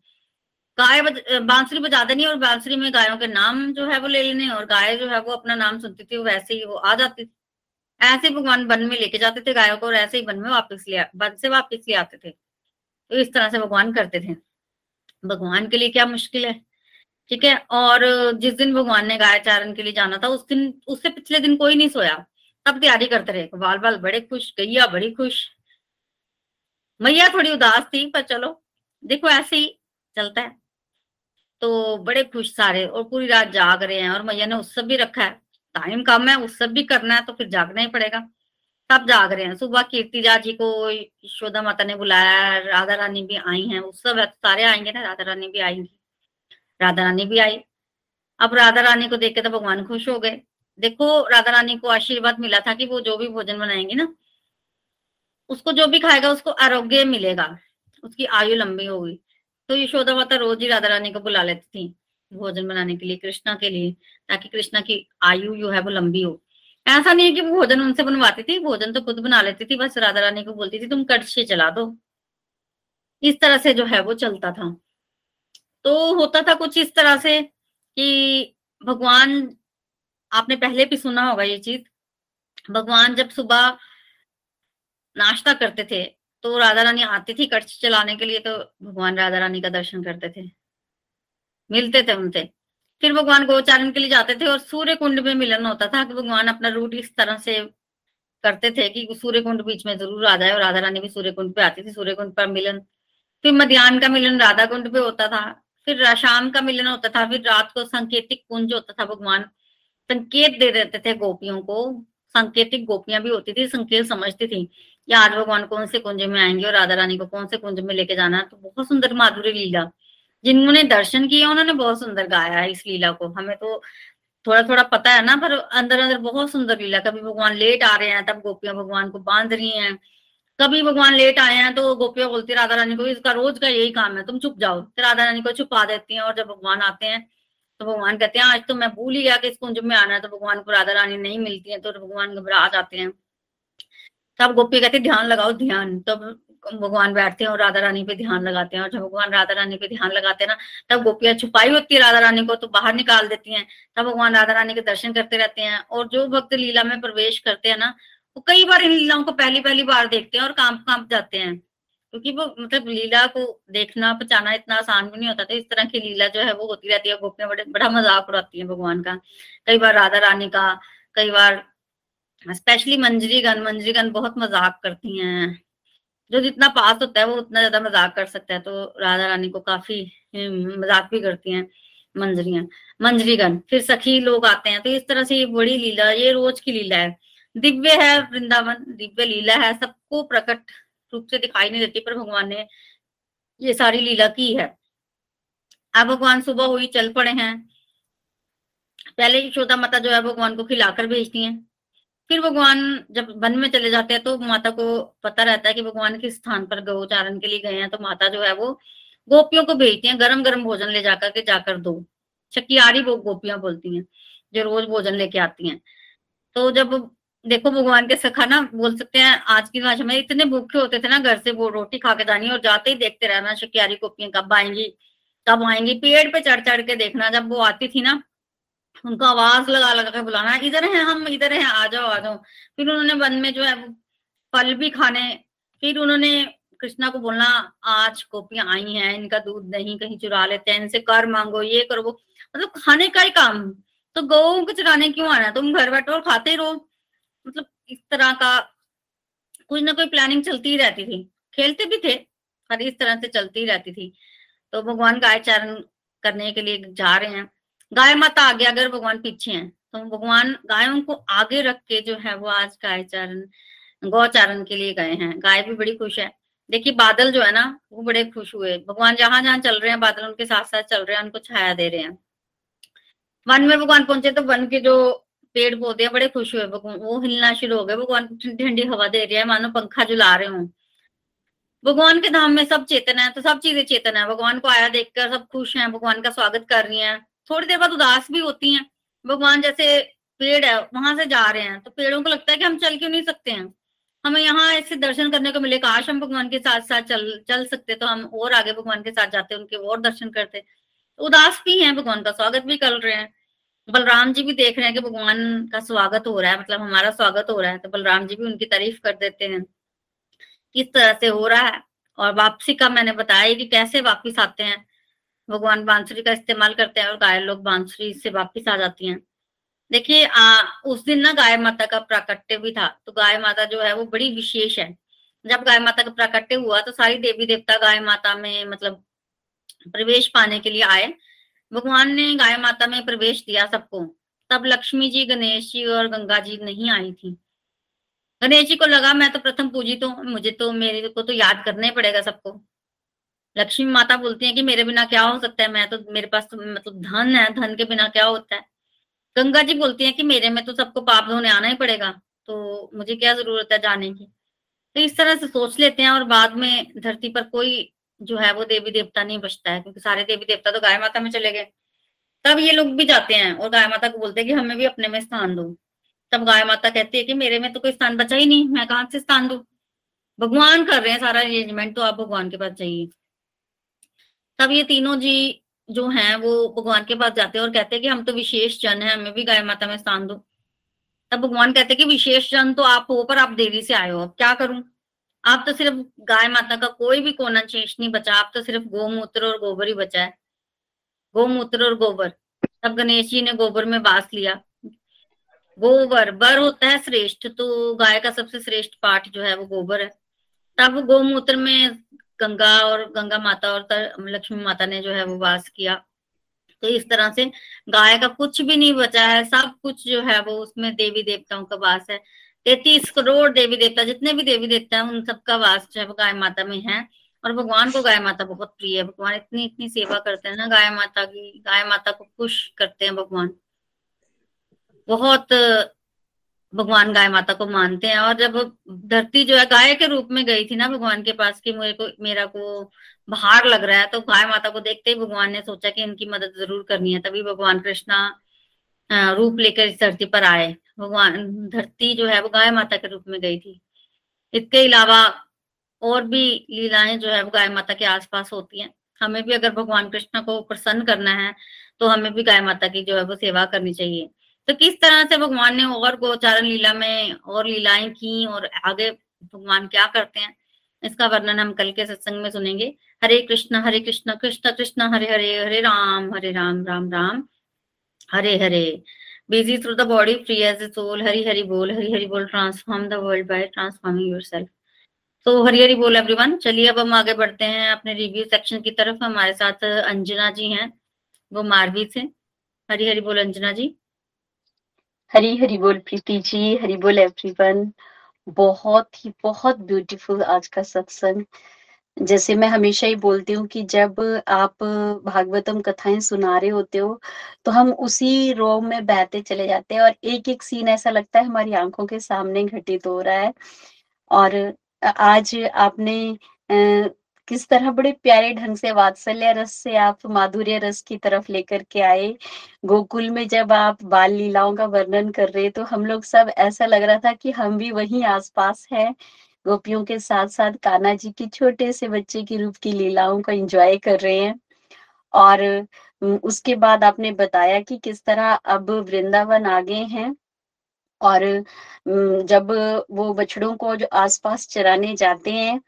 Speaker 1: गाय बज, बांसुरी बजा देनी और बांसुरी में गायों के नाम जो है वो ले लेने और गाय जो है वो अपना नाम सुनती थी वैसे ही वो आ जाती थी। ऐसे भगवान वन में लेके जाते थे गायों को और ऐसे ही वन में वापस ले वन से वापस ले आते थे। तो इस तरह से भगवान करते थे। भगवान के लिए क्या मुश्किल है? ठीक है और जिस दिन भगवान ने गाय चारण के लिए जाना था उस दिन उससे पिछले दिन कोई नहीं सोया। तब तैयारी करते रहे। बाल बाल बड़े खुश, गैया बड़ी खुश। मैया थोड़ी उदास थी, पर चलो, देखो ऐसे ही चलता है। तो बड़े खुश सारे, और पूरी रात जाग रहे हैं, और मैया ने उत्सव भी रखा है। टाइम कम है उत्सव भी करना है तो फिर जागना ही पड़ेगा। तब जाग रहे हैं। सुबह कीर्तिजा जी को यशोदा माता ने बुलाया, राधा रानी भी आई हैं उत्सव है तो सारे आएँगे ना, राधा रानी भी आएँगी। राधा रानी भी आई। अब राधा रानी को देख के तो भगवान खुश हो गए। देखो राधा रानी को आशीर्वाद मिला था कि वो जो भी भोजन बनाएँगी ना, उसको जो भी खाएगा, उसको आरोग्य मिलेगा। उसकी आयु लंबी होगी। तो यशोदा माता रोज ही राधा रानी को बुला लेती थी भोजन बनाने के लिए, कृष्णा के लिए, ताकि कृष्णा की आयु जो है वो लंबी हो। ऐसा नहीं है कि वो भोजन उनसे बनवाती थी, भोजन तो खुद बना लेती थी, बस राधा रानी को बोलती थी, तुम कड़छे चला दो। इस तरह से जो है वो चलता था। तो होता था कुछ इस तरह से कि भगवान आपने पहले भी सुना होगा ये चीज़। भगवान जब सुबह नाश्ता करते थे तो राधा रानी आती थी कच्छ चलाने के लिए तो भगवान राधा रानी का दर्शन करते थे। मिलते थे उनसे। फिर भगवान गोचारण के लिए जाते थे और सूर्य कुंड में मिलन होता था कि भगवान अपना रूट इस तरह से करते थे कि सूर्य कुंड बीच में ज़रूर आ जाए और राधा रानी भी सूर्य कुंड पे आती थी। सूर्य कुंड पर मिलन, फिर मध्यान्ह का मिलन राधा कुंड पे होता था, फिर शाम का मिलन होता था, फिर रात को संकेतिक कुंज होता था भगवान संकेत दे देते थे गोपियों को। सांकेतिक गोपियाँ भी होती थी, संकेत समझती थी या आज भगवान कौन से कुंज में आएँगे और राधा रानी को कौन से कुंज में लेके जाना है। तो बहुत सुंदर माधुरी लीला। जिन्होंने दर्शन किए, उन्होंने बहुत सुंदर गाया है इस लीला को। हमें तो थोड़ा थोड़ा पता है ना, पर अंदर अंदर बहुत सुंदर लीला। कभी भगवान लेट आ रहे हैं, तब गोपियाँ भगवान को बाँध रही हैं। कभी भगवान लेट आए हैं तो गोपियाँ बोलती राधा रानी को इसका रोज का यही काम है, तुम चुप जाओ। राधा रानी को छुपा देती हैं और जब भगवान आते हैं तो भगवान कहते हैं, आज तो मैं भूल ही गया कि इस कुंज में आना है तो भगवान को राधा रानी नहीं मिलती है तो भगवान घबरा जाते हैं। तब गोपी कहते, ध्यान लगाओ, ध्यान। तब भगवान बैठते हैं और राधा रानी पे ध्यान लगाते हैं और जब भगवान राधा रानी पे ध्यान लगाते हैं ना, तब गोपियाँ छुपाई होती है राधा रानी को तो बाहर निकाल देती हैं। तब भगवान राधा रानी के दर्शन करते रहते हैं और जो भक्त लीला में प्रवेश करते हैं ना, वो कई बार इन लीलाओं को पहली पहली बार देखते हैं और काँप काँप जाते हैं। क्योंकि वो मतलब लीला को देखना पचाना इतना आसान भी नहीं होता था। इस तरह की लीला जो है वो होती रहती है गोपियाँ बड़े, बड़ा मज़ाक उड़ाती है भगवान का। कई बार राधा रानी का, कई बार स्पेशली मंजरी गन मंजरी बहुत मज़ाक करती हैं। जो जितना पास होता है वो उतना ज़्यादा मज़ाक कर सकता है। तो राधा रानी को काफ़ी मज़ाक भी करती हैं मंजरियाँ। मंजरीगन फिर सखी लोग आते हैं। तो इस तरह से ये बड़ी लीला, ये रोज की लीला है। दिव्य है वृंदावन, दिव्य लीला है। सबको प्रकट रूप से दिखाई नहीं देती, पर भगवान ने ये सारी लीला की है। अब भगवान सुबह हुई, चल पड़े हैं। पहले यशोदा माता जो है, भगवान को खिलाकर भेजती हैं। फिर भगवान जब वन में चले जाते हैं तो माता को पता रहता है कि भगवान किस स्थान पर गौचारण के लिए गए हैं। तो माता जो है, वो गोपियों को भेजती हैं गरम गरम भोजन ले जाकर के जाकर दो। चकियारी वो गोपियाँ बोलती हैं, जो रोज भोजन लेके आती हैं। तो जब देखो, भगवान के सखा ना बोल सकते हैं, आज की भाषा में इतने भूखे होते थे ना घर से, वो रोटी खा के जानी और जाते ही देखते रहना, शकियारी कॉपियाँ कब आएँगी कब आएँगी। पेड़ पे चढ़ चढ़ के देखना, जब वो आती थी ना, उनका आवाज़ लगा लगा के बुलाना, इधर है हम, इधर है, आ जाओ आ जाओ। फिर उन्होंने वन में जो है फल भी खाने, फिर उन्होंने कृष्णा को बोलना, आज कॉपियाँ आई हैं, इनका दूध नहीं, कहीं चुरा लेते हैं, इनसे कर मांगो, ये करो, वो मतलब खाने का ही काम। तो गौ को चुराने क्यों आना? तुम घर बैठो खाते रहो। मतलब इस तरह का कुछ ना कोई प्लानिंग चलती ही रहती थी। खेलते भी थे हर इस तरह से चलती ही रहती थी। तो भगवान गाय चारण करने के लिए जा रहे हैं। गाय माता आगे, अगर भगवान पीछे हैं तो भगवान गायों को आगे रख के जो है वो आज गाय चारण गौचारण के लिए गए हैं। गाय भी बड़ी खुश है। देखिए, बादल जो है ना, वो बड़े खुश हुए। भगवान जहाँ जहाँ चल रहे हैं, बादल उनके साथ साथ चल रहे हैं, उनको छाया दे रहे हैं। वन में भगवान पहुँचे तो वन के जो पेड़ पौधे बड़े खुश हुए, भगवान, वो हिलना शुरू हो गए, भगवान ठंडी ठंडी हवा दे रही है, मानो पंखा जुला रहे हो। भगवान के धाम में सब चेतन है तो सब चीज़ें चेतन है। भगवान को आया देखकर सब खुश हैं, भगवान का स्वागत कर रही हैं। थोड़ी देर बाद उदास भी होती हैं। भगवान जैसे पेड़ है, वहाँ से जा रहे हैं तो पेड़ों को लगता है कि हम चल क्यों नहीं सकते हैं? हमें यहाँ ऐसे दर्शन करने को मिले, काश हम भगवान के साथ साथ चल चल सकते तो हम और आगे भगवान के साथ जाते, उनके और दर्शन करते। उदास भी हैं, भगवान का स्वागत भी कर रहे हैं। बलराम जी भी देख रहे हैं कि भगवान का स्वागत हो रहा है मतलब हमारा स्वागत हो रहा है तो बलराम जी भी उनकी तारीफ़ कर देते हैं किस तरह से हो रहा है। और वापसी का मैंने बताया कि कैसे वापिस आते हैं। भगवान बांसुरी का इस्तेमाल करते हैं और गाय लोग बांसुरी से वापिस आ जाती हैं। देखिए उस दिन ना गाय माता का प्राकट्य भी था तो गाय माता जो है वो बड़ी विशेष है। जब गाय माता का प्राकट्य हुआ तो सारी देवी देवता गाय माता में मतलब प्रवेश पाने के लिए आए। भगवान ने गाय माता में प्रवेश दिया सबको। तब लक्ष्मी जी, गणेश जी और गंगा जी नहीं आई थी। गणेश जी को लगा, मैं तो प्रथम पूजी तो मुझे तो मेरे को तो याद करना ही पड़ेगा सबको। लक्ष्मी माता बोलती है कि, मेरे बिना क्या हो सकता है? मैं तो मेरे पास तो मतलब धन है, धन के बिना क्या होता है? गंगा जी बोलती है कि, मेरे में तो सबको पाप धोने आना ही पड़ेगा तो मुझे क्या ज़रूरत है जाने की? तो इस तरह से सोच लेते हैं और बाद में धरती पर कोई जो है वो देवी देवता नहीं बचता है, क्योंकि सारे देवी देवता तो गाय माता में चले गए। तब ये लोग भी जाते हैं और गाय माता को बोलते हैं कि हमें भी अपने में स्थान दो। तब गाय माता कहती है कि मेरे में तो कोई स्थान बचा ही नहीं, मैं कहाँ से स्थान दू? भगवान कर रहे हैं सारा अरेंजमेंट तो आप भगवान के पास जाइए। तब ये तीनों जी जो हैं, वो भगवान के पास जाते हैं और कहते हैं कि हम तो विशेष जन है, हमें भी गाय माता में स्थान दो। तब भगवान कहते हैं कि विशेष जन तो आप हो, पर आप देरी से आए हो, अब क्या करूँ? आप तो सिर्फ़ गाय माता का कोई भी कोना शेष नहीं बचा, आप तो सिर्फ़ गोमूत्र और गोबर ही बचा है। गोमूत्र और गोबर। तब गणेश जी ने गोबर में बास लिया। गोबर बर होता है श्रेष्ठ तो गाय का सबसे श्रेष्ठ पाठ जो है वो गोबर है। तब गोमूत्र में गंगा और गंगा माता और लक्ष्मी माता ने जो है वो वास किया। तो इस तरह से गाय का कुछ भी नहीं बचा है, सब कुछ जो है वो उसमें देवी देवताओं का वास है। तैतीस करोड़ देवी देवता, जितने भी देवी देवता है, उन सबका वास जो है वो गाय माता में है। और भगवान को गाय माता बहुत प्रिय है। भगवान इतनी इतनी सेवा करते हैं ना गाय माता की, गाय माता को खुश करते हैं भगवान। बहुत, भगवान गाय माता को मानते हैं। और जब धरती जो है, गाय के रूप में गई थी ना भगवान के पास कि मेरे को, मेरा को भार लग रहा है तो गाय माता को देखते ही भगवान ने सोचा कि इनकी मदद ज़रूर करनी है। तभी भगवान कृष्णा रूप लेकर इस धरती पर आए। भगवान धरती जो है वो गाय माता के रूप में गई थी। इसके अलावा और भी लीलाएँ जो है वो गाय माता के आसपास होती हैं। हमें भी अगर भगवान कृष्ण को प्रसन्न करना है तो हमें भी गाय माता की जो है वो सेवा करनी चाहिए। तो किस तरह से भगवान ने और गोचारण लीला में और लीलाएँ की और आगे भगवान क्या करते हैं, इसका वर्णन हम कल के सत्संग में सुनेंगे। Hare Krishna Hare Krishna Krishna Krishna, Hare Hare Hare Ram Hare Ram Ram Ram, Hare Hare. Busy through the body free as a soul Hari Hari बोल हरी बोल transform the world by transforming yourself तो हरी हरी बोल everyone चलिए अब हम आगे बढ़ते हैं अपने रिव्यू सेक्शन की तरफ़। हमारे साथ अंजना जी हैं, वो मारवी से। हरी हरी बोल अंजना जी।
Speaker 2: हरी हरी बोल प्रीति जी। हरी बोल एवरीवन बहुत ही, बहुत ब्यूटीफुल आज का सत्संग। जैसे मैं हमेशा ही बोलती हूँ कि जब आप भागवतम कथाएँ सुना रहे होते हो तो हम उसी रो में बहते चले जाते हैं और एक एक सीन ऐसा लगता है हमारी आँखों के सामने घटित हो रहा है। और आज आपने किस तरह बड़े प्यारे ढंग से वात्सल्य रस से आप माधुर्य रस की तरफ़ लेकर के आए। गोकुल में जब आप बाल लीलाओं का वर्णन कर रहे तो हम लोग सब ऐसा लग रहा था कि हम भी वहीं आसपास हैं। गोपियों के साथ साथ कान्हा जी की छोटे से बच्चे की रूप की लीलाओं को एंजॉय कर रहे हैं। और उसके बाद आपने बताया कि किस तरह अब वृंदावन आ गए हैं। और जब वो बछड़ों को जो आसपास चराने जाते हैं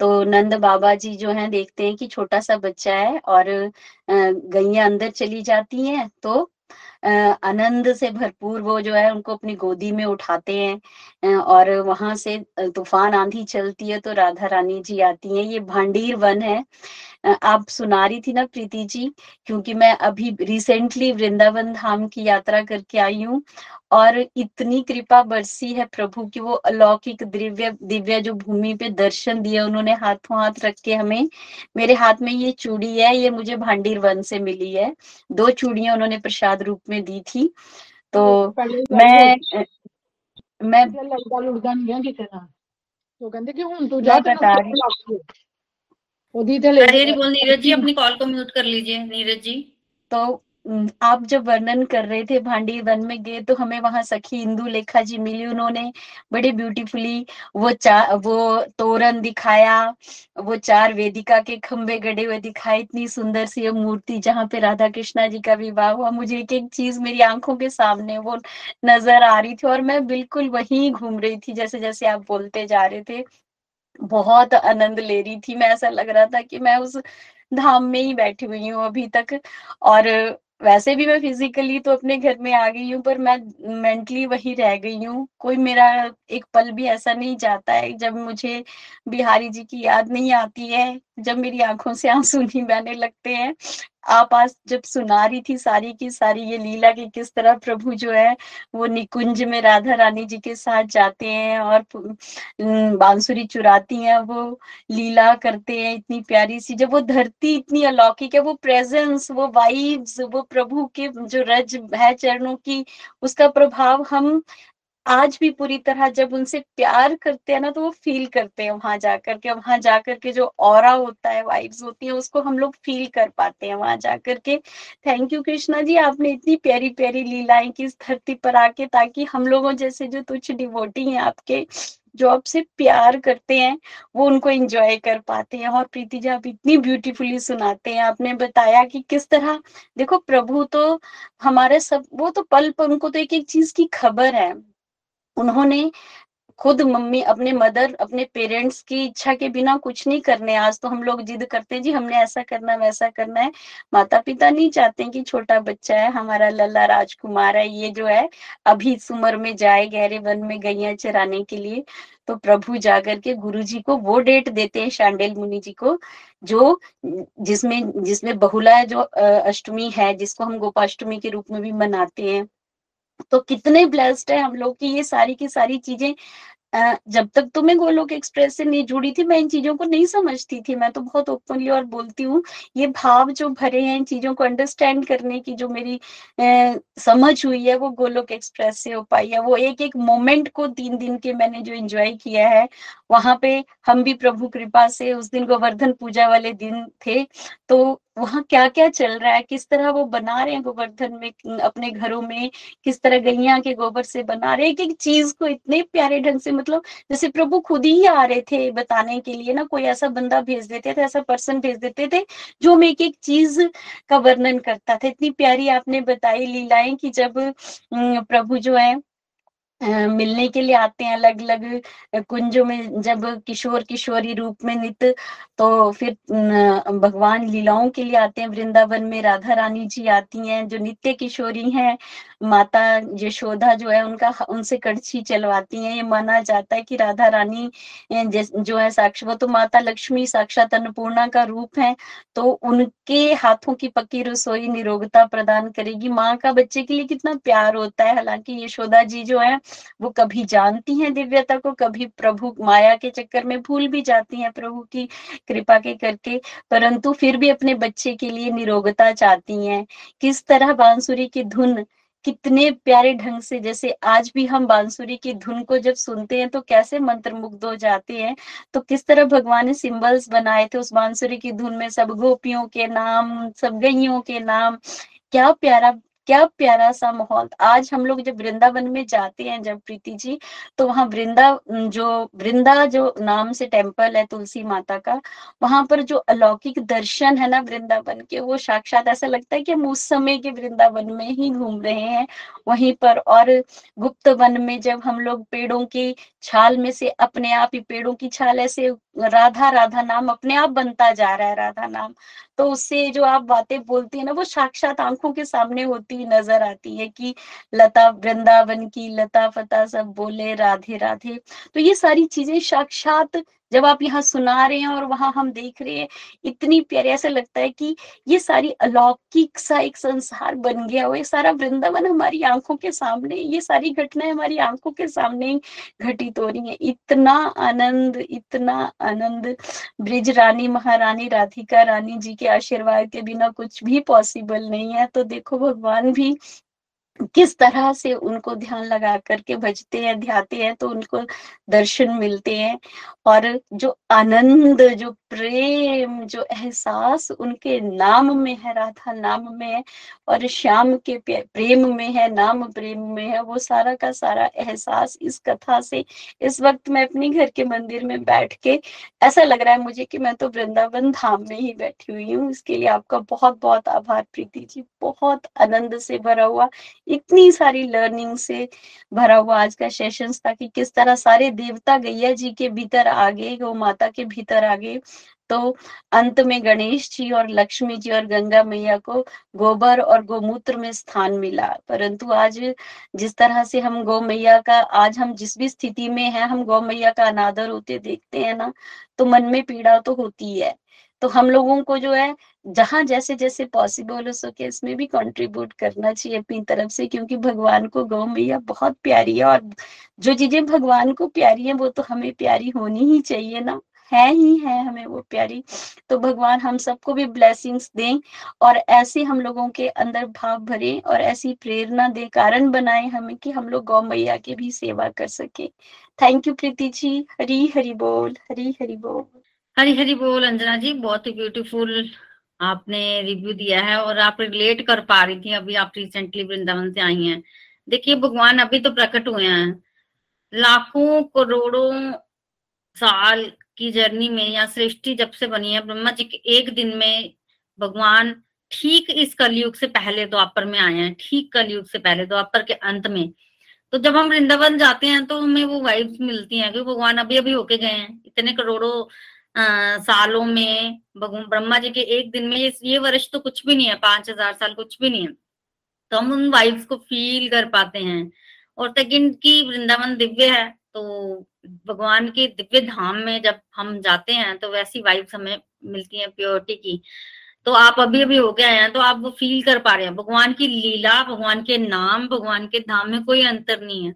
Speaker 2: तो नंद बाबा जी जो हैं देखते हैं कि छोटा सा बच्चा है और गैया अंदर चली जाती हैं तो आनंद से भरपूर वो जो है उनको अपनी गोदी में उठाते हैं और वहाँ से तूफ़ान आंधी चलती है तो राधा रानी जी आती हैं। ये भांडीर वन है। आप सुना रही थी ना प्रीति जी? क्योंकि मैं अभी रिसेंटली वृंदावन धाम की यात्रा करके आई हूँ और इतनी कृपा बरसी है प्रभु की, वो अलौकिक दिव्य दिव्य जो भूमि पे दर्शन दिए उन्होंने, हाथों हाथ रख के हमें, मेरे हाथ में ये चूड़ी है, ये मुझे भांडीर वन से मिली है। दो चूड़ियाँ उन्होंने प्रसाद रूप में दी थी। तो मैं मैं
Speaker 3: तो कहते कि हूँ तू जा बता रही
Speaker 1: बोल नीरज जी अपनी कॉल को म्यूट कर लीजिए। नीरज जी।
Speaker 2: तो आप जब वर्णन कर रहे थे भांडी वन में गए तो हमें वहाँ सखी इंदु लेखा जी मिली उन्होंने। बड़े ब्यूटीफुली वो चार वो तोरण दिखाया, वो चार वेदिका के खंबे गड़े हुए दिखाए, इतनी सुंदर सी मूर्ति जहाँ पे राधा कृष्णा जी का विवाह हुआ। मुझे एक एक चीज़ मेरी आँखों के सामने वो नज़र आ रही थी और मैं बिल्कुल वहीं घूम रही थी जैसे जैसे आप बोलते जा रहे थे। बहुत आनंद ले रही थी मैं, ऐसा लग रहा था कि मैं उस धाम में ही बैठी हुई हूँ अभी तक। और वैसे भी मैं फिजिकली तो अपने घर में आ गई हूँ, पर मैं मेंटली वही रह गई हूँ। कोई मेरा एक पल भी ऐसा नहीं जाता है जब मुझे बिहारी जी की याद नहीं आती है। जब मेरी आँखों से आँसू नहीं बहने लगते हैं, आप आज जब सुना रही थी सारी की सारी ये लीला की किस तरह प्रभु जो है, वो निकुंज में राधा रानी जी के साथ जाते हैं और बांसुरी चुराती हैं, वो लीला करते हैं इतनी प्यारी सी। जब वो धरती इतनी अलौकिक है, वो प्रेजेंस वो वाइब्स वो प्रभु के जो रज है चरणों की, उसका प्रभाव हम आज भी पूरी तरह जब उनसे प्यार करते हैं ना तो वो फील करते हैं वहाँ जाकर के। वहाँ जाकर के जो और होता है वाइब्स होती है, उसको हम लोग फील कर पाते हैं वहाँ जाकर के। थैंक यू कृष्णा जी, आपने इतनी प्यारी प्यारी लीलाएँ की इस धरती पर आके, ताकि हम लोगों जैसे जो तुच्छ डिवोटी हैं आपके, जो आपसे प्यार करते हैं, वो उनको एंजॉय कर पाते हैं। और प्रीति जी, आप इतनी ब्यूटीफुली सुनाते हैं। आपने बताया कि किस तरह, देखो प्रभु तो हमारे सब, वो तो पल पर उनको तो एक एक चीज़ की खबर है। उन्होंने खुद मम्मी, अपने मदर अपने पेरेंट्स की इच्छा के बिना कुछ नहीं करने, आज तो हम लोग जिद करते हैं, जी, हमने ऐसा करना वैसा करना है। माता पिता नहीं चाहते कि छोटा बच्चा है, हमारा लल्ला राजकुमार है, ये जो है, अभी इस उम्र में जाए, गहरे वन में गैया चराने के लिए। तो प्रभु जाकर के गुरु जी को वो डेट देते हैं, शांडेल मुनि जी को, जो जिसमें जिसमें बहुला जो अष्टमी है, जिसको हम गोपाष्टमी के रूप में भी मनाते हैं। तो कितने ब्लेस्ड है हम लोग की ये सारी की सारी चीज़ें जब तक तो मैं गोलोक एक्सप्रेस से नहीं जुड़ी थी मैं इन चीज़ों को नहीं समझती थी। मैं तो बहुत ओपनली और बोलती हूँ ये भाव जो भरे हैं इन चीज़ों को अंडरस्टैंड करने की जो मेरी ए, समझ हुई है वो गोलोक एक्सप्रेस से हो पाई है। वो एक एक मोमेंट को तीन दिन के मैंने जो एंजॉय किया है वहाँ पे हम भी प्रभु कृपा से उस दिन गोवर्धन पूजा वाले दिन थे तो वहाँ क्या क्या चल रहा है? किस तरह वो बना रहे हैं गोवर्धन में? अपने घरों में किस तरह गैया के गोबर से बना रहे एक एक चीज़ को इतने प्यारे ढंग से मतलब जैसे प्रभु खुद ही आ रहे थे बताने के लिए ना, कोई ऐसा बंदा भेज देते थे, ऐसा पर्सन भेज देते थे जो हम एक एक चीज़ का वर्णन करता था। इतनी प्यारी आपने बताई लीलाएँ कि जब प्रभु जो है मिलने के लिए आते हैं अलग अलग कुंजों में जब किशोर किशोरी रूप में नित तो फिर भगवान लीलाओं के लिए आते हैं। वृंदावन में राधा रानी जी आती हैं, जो नित्य किशोरी हैं। माता यशोदा जो है, उनका उनसे कड़छी चलवाती हैं। ये माना जाता है कि राधा रानी जो है साक्ष, वो तो माता लक्ष्मी, साक्षात अन्नपूर्णा का रूप है। तो उनके हाथों की पक्की रसोई निरोगता प्रदान करेगी। माँ का बच्चे के लिए कितना प्यार होता है। हालाँकि यशोदा जी जो है, वो कभी जानती हैं दिव्यता को, कभी प्रभु माया के चक्कर में भूल भी जाती हैं प्रभु की कृपा के करके। परंतु फिर भी अपने बच्चे के लिए निरोगता चाहती हैं। किस तरह बांसुरी की धुन कितने प्यारे ढंग से, जैसे आज भी हम बांसुरी की धुन को जब सुनते हैं तो कैसे मंत्र मुग्ध हो जाते हैं। तो किस तरह भगवान ने सिंबल्स बनाए थे उस बांसुरी की धुन में, सब गोपियों के नाम, सब गैयों के नाम। क्या प्यारा क्या प्यारा सा माहौल। आज हम लोग जब वृंदावन में जाते हैं जब प्रीति जी तो वहाँ वृंदा, जो वृंदा जो नाम से टेंपल है तुलसी माता का, वहाँ पर जो अलौकिक दर्शन है ना वृंदावन के, वो साक्षात ऐसा लगता है कि हम उस समय के वृंदावन में ही घूम रहे हैं। वहीं पर और गुप्त वन में जब हम लोग पेड़ों की छाल में से अपने आप ही, पेड़ों की छाल ऐसे राधा राधा नाम अपने आप बनता जा रहा है, राधा नाम। तो उससे जो आप बातें बोलती है ना, वो साक्षात आँखों के सामने होती नज़र आती है कि लता, वृंदावन की लता फता सब बोले, राधे राधे। तो ये सारी चीज़ें साक्षात जब आप यहाँ सुना रहे हैं और वहाँ हम देख रहे हैं, इतनी प्यारे, ऐसा लगता है कि ये सारी अलौकिक सा एक संसार बन गया हो। ये सारा वृंदावन हमारी आँखों के सामने, ये सारी घटनाएँ हमारी आँखों के सामने घटित हो रही है। इतना आनंद इतना आनंद। ब्रिज रानी, महारानी, राधिका रानी जी के आशीर्वाद के बिना कुछ भी पॉसिबल नहीं है। तो देखो, भगवान भी किस तरह से उनको ध्यान लगा करके भजते हैं, ध्याते हैं तो उनको दर्शन मिलते हैं। और जो आनंद, जो प्रेम, जो एहसास उनके नाम में है, राधा नाम में है और श्याम के प्रेम में है, नाम प्रेम में है, वो सारा का सारा एहसास इस कथा से, इस वक्त मैं अपने घर के मंदिर में बैठ के ऐसा लग रहा है मुझे कि मैं तो वृंदावन धाम में ही बैठी हुई हूँ। इसके लिए आपका बहुत बहुत आभार प्रीति जी। बहुत आनंद से भरा हुआ, इतनी सारी लर्निंग से भरा हुआ आज का सेशन था कि किस तरह सारे देवता गैया जी के भीतर आ गए गौ माता के भीतर आ गए तो अंत में गणेश जी और लक्ष्मी जी और गंगा मैया को गोबर और गोमूत्र में स्थान मिला। परंतु आज जिस तरह से हम गौ मैया का, आज हम जिस भी स्थिति में है, हम गौ मैया का अनादर होते देखते हैं ना तो मन में पीड़ा तो होती है। तो हम लोगों को जो है, जहाँ जैसे जैसे पॉसिबल हो सके इसमें भी कंट्रीब्यूट करना चाहिए अपनी तरफ़ से, क्योंकि भगवान को गौ मैया बहुत प्यारी है और जो चीज़ें भगवान को प्यारी है, वो तो हमें प्यारी होनी ही चाहिए ना। है ही है हमें वो प्यारी। तो भगवान हम सबको भी ब्लेसिंग्स दें और ऐसे हम लोगों के अंदर भाव भरे और ऐसी प्रेरणा दे, कारण बनाए हमें कि हम लोग गौ मैया की भी सेवा कर सके। Thank you Preeti ji. हरी हरी बोल। हरी हरी बोल।
Speaker 1: हरी हरी बोल अंजना जी, बहुत ही ब्यूटीफुल आपने रिव्यू दिया है और आप रिलेट कर पा रही थी, अभी आप रिसेंटली वृंदावन से आई हैं। देखिए, भगवान अभी तो प्रकट हुए हैं। लाखों करोड़ों साल की जर्नी में या सृष्टि जब से बनी है, ब्रह्मा जी के एक दिन में भगवान ठीक इस कलयुग से पहले द्वापर में आए हैं, ठीक कलयुग से पहले द्वापर के अंत में। तो जब हम वृंदावन जाते हैं तो हमें वो वाइब्स मिलती हैं क्योंकि भगवान अभी अभी होके गए हैं। इतने करोड़ों सालों में भगवान ब्रह्मा जी के एक दिन में ये, वर्ष तो कुछ भी नहीं है पाँच हज़ार साल कुछ भी नहीं है। तो हम उन वाइब्स को फील कर पाते हैं। और सेकंड की वृंदावन दिव्य है तो भगवान के दिव्य धाम में जब हम जाते हैं तो वैसी वाइब्स हमें मिलती है प्योरिटी की। तो आप अभी अभी हो गए हैं तो आप वो फील कर पा रहे हैं। भगवान की लीला भगवान के नाम भगवान के धाम में कोई अंतर नहीं है।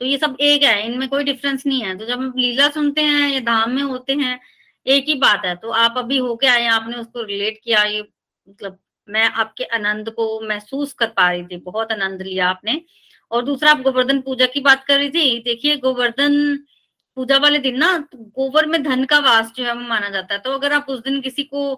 Speaker 1: तो ये सब एक है इनमें कोई डिफरेंस नहीं है। तो जब हम लीला सुनते हैं या धाम में होते हैं एक ही बात है तो आप अभी होके आए आपने उसको रिलेट किया, ये मतलब मैं आपके आनंद को महसूस कर पा रही थी, बहुत आनंद लिया आपने। और दूसरा, आप गोवर्धन पूजा की बात कर रही थी, देखिए गोवर्धन पूजा वाले दिन ना तो गोबर में धन का वास जो है वो माना जाता है। तो अगर आप उस दिन किसी को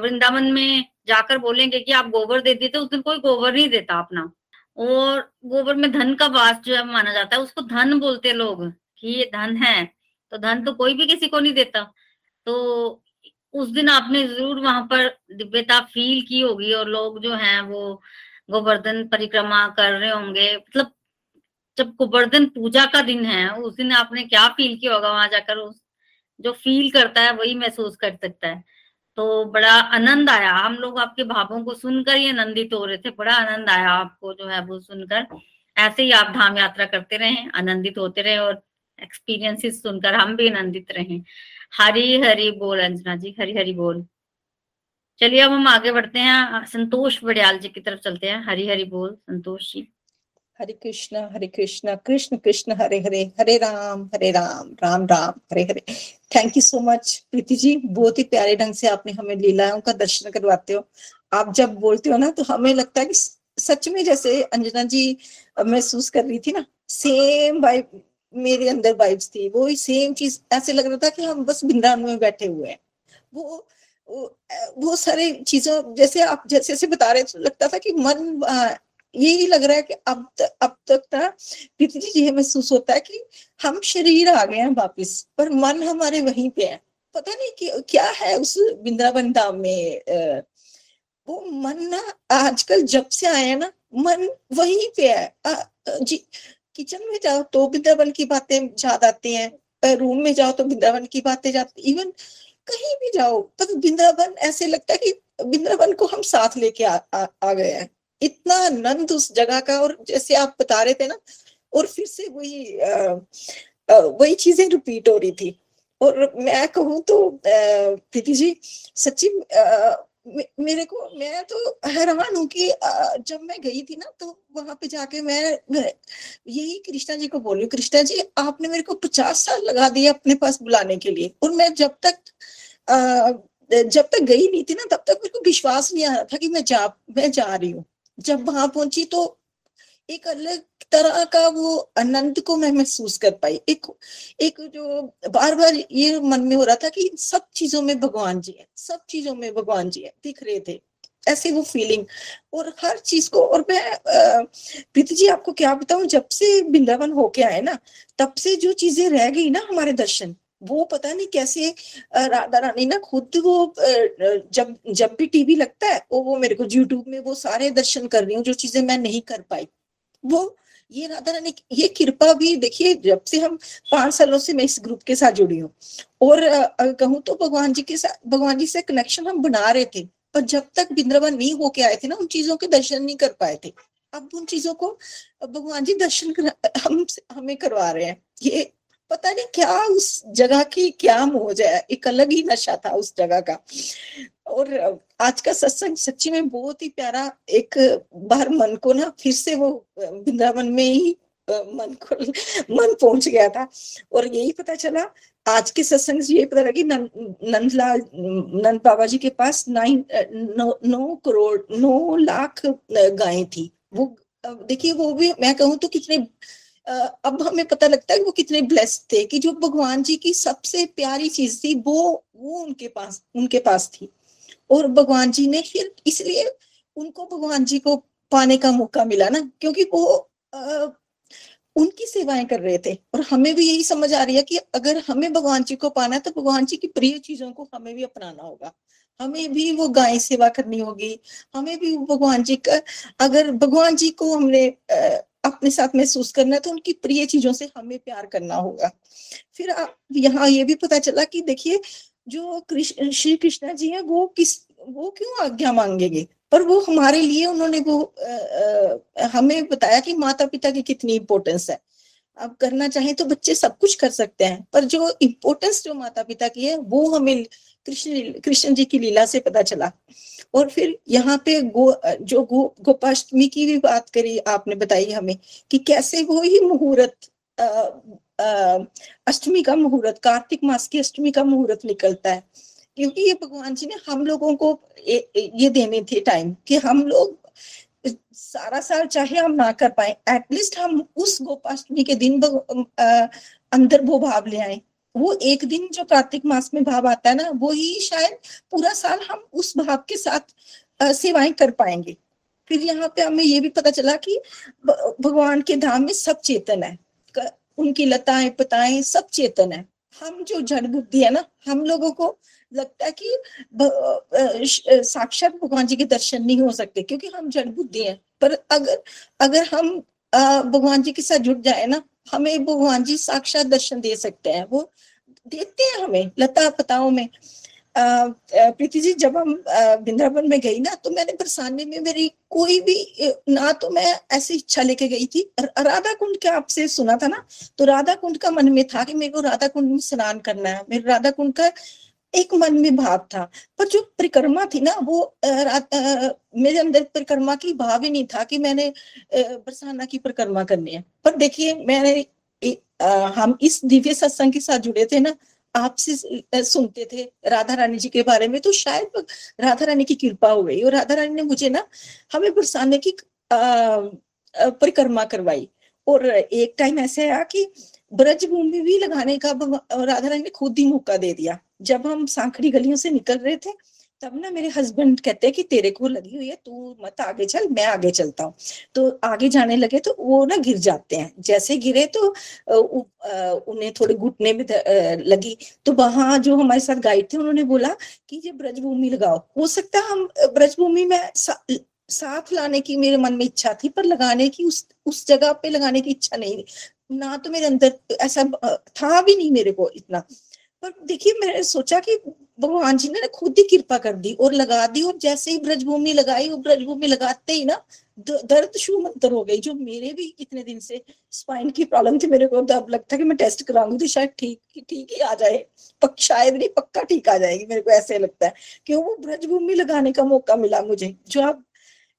Speaker 1: वृंदावन में जाकर बोलेंगे कि आप गोबर दे दिए तो उस दिन कोई गोबर नहीं देता अपना। और गोबर में धन का वास जो है माना जाता है, उसको धन बोलते लोग, कि ये धन है तो धन तो कोई भी किसी को नहीं देता। तो उस दिन आपने ज़रूर वहाँ पर दिव्यता फील की होगी और लोग जो हैं वो गोवर्धन परिक्रमा कर रहे होंगे। मतलब जब गोवर्धन पूजा का दिन है, उस दिन आपने क्या फील किया होगा वहाँ जाकर? उस जो फील करता है, वही महसूस कर सकता है। तो बड़ा आनंद आया। हम लोग आपके भावों को सुनकर ही आनंदित हो रहे थे। बड़ा आनंद आया आपको जो है वो सुनकर। ऐसे ही आप धाम यात्रा करते रहे, आनंदित होते रहे और एक्सपीरियंसेस सुनकर हम भी आनंदित रहे। हरी हरी बोल, अंजना जी, हरी हरी बोल। चलिए अब हम आगे बढ़ते हैं। संतोष बड़ियाल जी की तरफ़ चलते हैं। हरी हरी बोल, Santosh ji.
Speaker 4: Hare Krishna Hare Krishna, Krishna Krishna, Hare Hare Hare Ram Hare Ram Ram Ram, Hare Hare. Thank you so much Preeti ji. बहुत ही प्यारे ढंग से आपने हमें लीलाओं का दर्शन करवाते हो। आप जब बोलते हो ना तो हमें लगता है कि सच में जैसे अंजना जी महसूस कर रही थी ना सेम वाइब मेरे अंदर वाइब्स थी। वो सेम चीज़ ऐसे लग रहा था कि हम बस वृंदावन में बैठे हुए हैं। वो वो सारे चीज़ों जैसे आप जैसे जैसे बता रहे तो लगता था कि मन यही लग रहा है कि अब तक अब तक ना प्रीति जी ये महसूस होता है कि हम शरीर आ गए हैं वापिस पर मन हमारे वहीं पे है। पता नहीं कि क्या है उस वृंदावन धाम में वो मन ना आजकल जब से आया ना मन वहीं पे है। आ, जी किचन में जाओ तो वृंदावन की बातें याद आती हैं रूम में जाओ तो वृंदावन की बातें जाती इवन कहीं भी जाओ तो वृंदावन ऐसे लगता है कि वृंदावन को हम साथ लेके आ, आ, आ गए हैं। इतना आनंद उस जगह का और जैसे आप बता रहे थे ना और फिर से वही वही चीज़ें रिपीट हो रही थी। और मैं कहूँ तो प्रीति जी सच्ची मेरे को, मैं तो हैरान हूँ कि जब मैं गई थी ना तो वहाँ पे जाके मैं यही कृष्णा जी को बोली कृष्णा जी, आपने मेरे को पचास साल लगा दिए अपने पास बुलाने के लिए, और मैं जब तक जब तक गई नहीं थी ना, तब तक मेरे को विश्वास नहीं आ रहा था कि मैं जा मैं जा रही हूँ। जब वहाँ पहुँची तो एक अलग तरह का वो आनंद को मैं महसूस कर पाई। एक एक जो बार बार ये मन में हो रहा था कि सब चीज़ों में भगवान जी है, सब चीज़ों में भगवान जी है, दिख रहे थे, ऐसे वो फीलिंग और हर चीज़ को। और मैं प्रीति जी आपको क्या बताऊँ, जब से वृंदावन होके आए ना, तब से जो चीज़ें रह गई ना हमारे दर्शन, वो पता नहीं कैसे राधा रानी ना खुद वो जब जब भी टीवी लगता है वो वो मेरे को यूट्यूब में वो सारे दर्शन कर रही हूँ, जो चीज़ें मैं नहीं कर पाई। वो ये राधा रानी ये कृपा भी देखिए जब से हम पाँच सालों से मैं इस ग्रुप के साथ जुड़ी हूँ। और कहूँ तो भगवान जी के साथ भगवान जी से कनेक्शन हम बना रहे थे पर जब तक बिंद्रवन नहीं होके आए थे ना उन चीज़ों के दर्शन नहीं कर पाए थे। अब उन चीज़ों को भगवान जी दर्शन कर, हम हमें करवा रहे हैं। ये पता नहीं क्या उस जगह की क्या मोज है एक अलग ही नशा था उस जगह का। और आज का सत्संग सच्ची में बहुत ही प्यारा एक बार मन को ना फिर से वो वृंदावन में ही मन को मन पहुँच गया था। और यही पता चला आज के सत्संग से यही पता लगा कि नंदलाल नंद बाबा जी के पास नाइन नौ, नौ करोड़ नौ लाख गायें थी। वो देखिए वो भी मैं कहूँ तो कितने अब हमें पता लगता है कि वो कितने ब्लेस्ड थे कि जो भगवान जी की सबसे प्यारी चीज़ थी वो वो उनके पास उनके पास थी। और भगवान जी ने फिर इसलिए उनको भगवान जी को पाने का मौका मिला ना क्योंकि वो आ, उनकी सेवाएँ कर रहे थे। और हमें भी यही समझ आ रही है कि अगर हमें भगवान जी को पाना है तो भगवान जी की प्रिय चीज़ों को हमें भी अपनाना होगा। हमें भी वो गाय सेवा करनी होगी। हमें भी भगवान जी का अगर भगवान जी को हमने अपने साथ महसूस करना है तो उनकी प्रिय चीज़ों से हमें प्यार करना होगा। फिर यहाँ ये भी पता चला कि देखिए जो कृष्ण श्री कृष्णा जी हैं वो किस वो क्यों आज्ञा मांगेंगे? पर वो हमारे लिए उन्होंने वो आ, हमें बताया कि माता पिता की कितनी इंपॉर्टेंस है। अब करना चाहें तो बच्चे सब कुछ कर सकते हैं पर जो इम्पोर्टेंस जो माता पिता की है वो हमें कृष्ण कृष्ण जी की लीला से पता चला। और फिर यहाँ पे गो जो गो गोपाष्टमी की भी बात करी आपने बताई हमें कि कैसे वो ही मुहूर्त अष्टमी का मुहूर्त कार्तिक मास की अष्टमी का मुहूर्त निकलता है। क्योंकि ये भगवान जी ने हम लोगों को ये देने थे टाइम कि हम लोग सारा साल चाहे हम ना कर पाए एटलीस्ट हम उस गोपाष्टमी के दिन आ, अंदर वो भाव ले आए। वो एक दिन जो कार्तिक मास में भाव आता है ना, वो ही शायद पूरा साल हम उस भाव के साथ सेवाएँ कर पाएँगे। फिर यहाँ पे हमें ये भी पता चला कि भगवान के धाम में सब चेतन है। उनकी लताएँ, पताएँ सब चेतन है। हम जो जड़ बुद्धि है ना, हम लोगों को लगता है कि साक्षात भगवान जी के दर्शन नहीं हो सकते, क्योंकि हम जड़ बुद्धि हैं। पर अगर अगर हम भगवान जी के साथ जुड़ जाए ना हमें भगवान जी साक्षात दर्शन दे सकते हैं, वो देते हैं हमें, लता पताओं में। प्रीति जी, जब हम वृंदावन में गई ना तो मैंने बरसाने में मेरी कोई भी ना तो मैं ऐसी इच्छा लेके गई थी। राधा कुंड के आपसे सुना था ना तो राधा कुंड का मन में था कि मेरे को राधा कुंड में स्नान करना है। मेरे राधा कुंड का एक मन में भाव था। पर जो परिक्रमा थी ना, वो मेरे अंदर परिक्रमा की भाव ही नहीं था कि मैंने बरसाना की परिक्रमा करनी है। पर देखिए, मैंने हम इस दिव्य सत्संग के साथ जुड़े थे ना, आपसे सुनते थे राधा रानी जी के बारे में तो शायद राधा रानी की कृपा हो गई। और राधा रानी ने मुझे ना, हमें बरसाने की परिक्रमा करवाई। और एक टाइम ऐसे आया कि ब्रज भूमि भी लगाने का, राधा रानी ने खुद ही मौका दे दिया। जब हम सांखड़ी गलियों से निकल रहे थे तब ना मेरे हस्बैंड कहते हैं कि तेरे को लगी हुई है तू मत आगे चल मैं आगे चलता हूँ। तो आगे जाने लगे तो वो ना गिर जाते हैं। जैसे गिरे तो उन्हें थोड़े घुटने में लगी। तो वहाँ जो हमारे साथ गाइड थे उन्होंने बोला कि ये ब्रजभूमि लगाओ। हो सकता है हम ब्रजभूमि में सा, साथ लाने की मेरे मन में इच्छा थी पर लगाने की उस उस जगह पे लगाने की इच्छा नहीं ना तो मेरे अंदर ऐसा था भी नहीं मेरे को इतना। पर देखिए, मैंने सोचा कि भगवान जी ने खुद ही कृपा कर दी और लगा दी और जैसे ही ब्रजभूमि लगाई वो ब्रजभूमि लगाते ही ना दर्द शू मंतर हो गई, जो मेरे भी कितने दिन से स्पाइन की प्रॉब्लम थी, मेरे को अब लगता कि मैं टेस्ट कराऊँगी तो शायद ठीक ठीक ही आ जाए। पक, शायद नहीं, पक्का ठीक आ जाएगी, मेरे को ऐसे लगता है। कि वो ब्रजभूमि लगाने का मौका मिला मुझे, जो आप,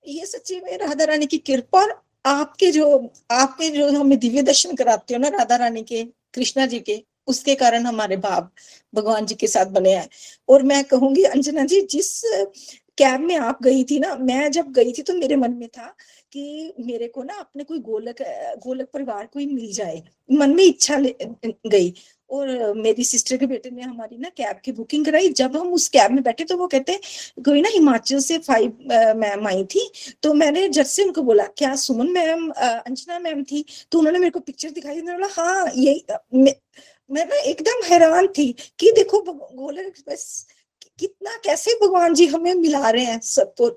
Speaker 4: ये सच्ची में राधा रानी की कृपा और आपके जो आपके जो हमें दिव्य दर्शन कराते हो ना राधा रानी के, कृष्णा जी के उसके कारण हमारे भाव भगवान जी के साथ बने हैं। और मैं कहूँगी, अंजना जी, जिस कैब में आप गई थी ना, मैं जब गई थी तो मेरे मन में था कि मेरे को ना अपने कोई गोलक गोलक परिवार कोई मिल जाए। मन में इच्छा गई। और मेरी सिस्टर के बेटे ने हमारी ना कैब की बुकिंग कराई। जब हम उस कैब में बैठे तो वो कहते कोई ना, हिमाचल से फाइव मैम आई थी। तो मैंने जट से उनको बोला, क्या सुमन मैम अंजना मैम थी? तो उन्होंने मेरे को पिक्चर दिखाई। बोला हाँ ये मैं ना एकदम हैरान थी कि देखो गोलक एक्सप्रेस कितना, कैसे भगवान जी हमें मिला रहे हैं सबको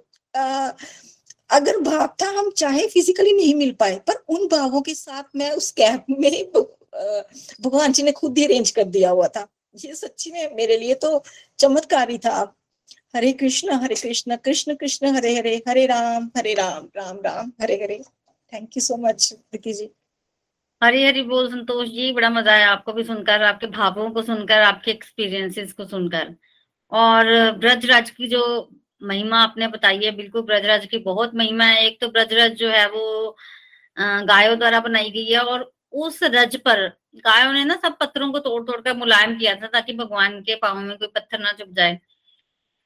Speaker 4: अगर भाव था हम चाहे फिजिकली नहीं मिल पाए, पर उन भावों के साथ मैं उस कैब में भगवान जी ने खुद ही अरेंज कर दिया हुआ था। ये सच्ची में मेरे लिए तो चमत्कारी था। Hare Krishna Hare Krishna Krishna Krishna, Hare Hare Hare Ram Hare Ram Ram Ram, Hare Hare. Thank you so much Vicky ji.
Speaker 1: Hari Hari बोल संतोष जी, बड़ा मज़ा आया आपको भी सुनकर, आपके भावों को सुनकर, आपके एक्सपीरियंसेस को सुनकर। और ब्रजराज की जो महिमा आपने बताई है, बिल्कुल ब्रजराज की बहुत महिमा है। एक तो ब्रजराज जो है वो गायों द्वारा बनाई गई है और उस रज पर गायों ने ना सब पत्थरों को तोड़ तोड़ कर मुलायम किया था ताकि भगवान के पाओ में कोई पत्थर ना चुप जाए।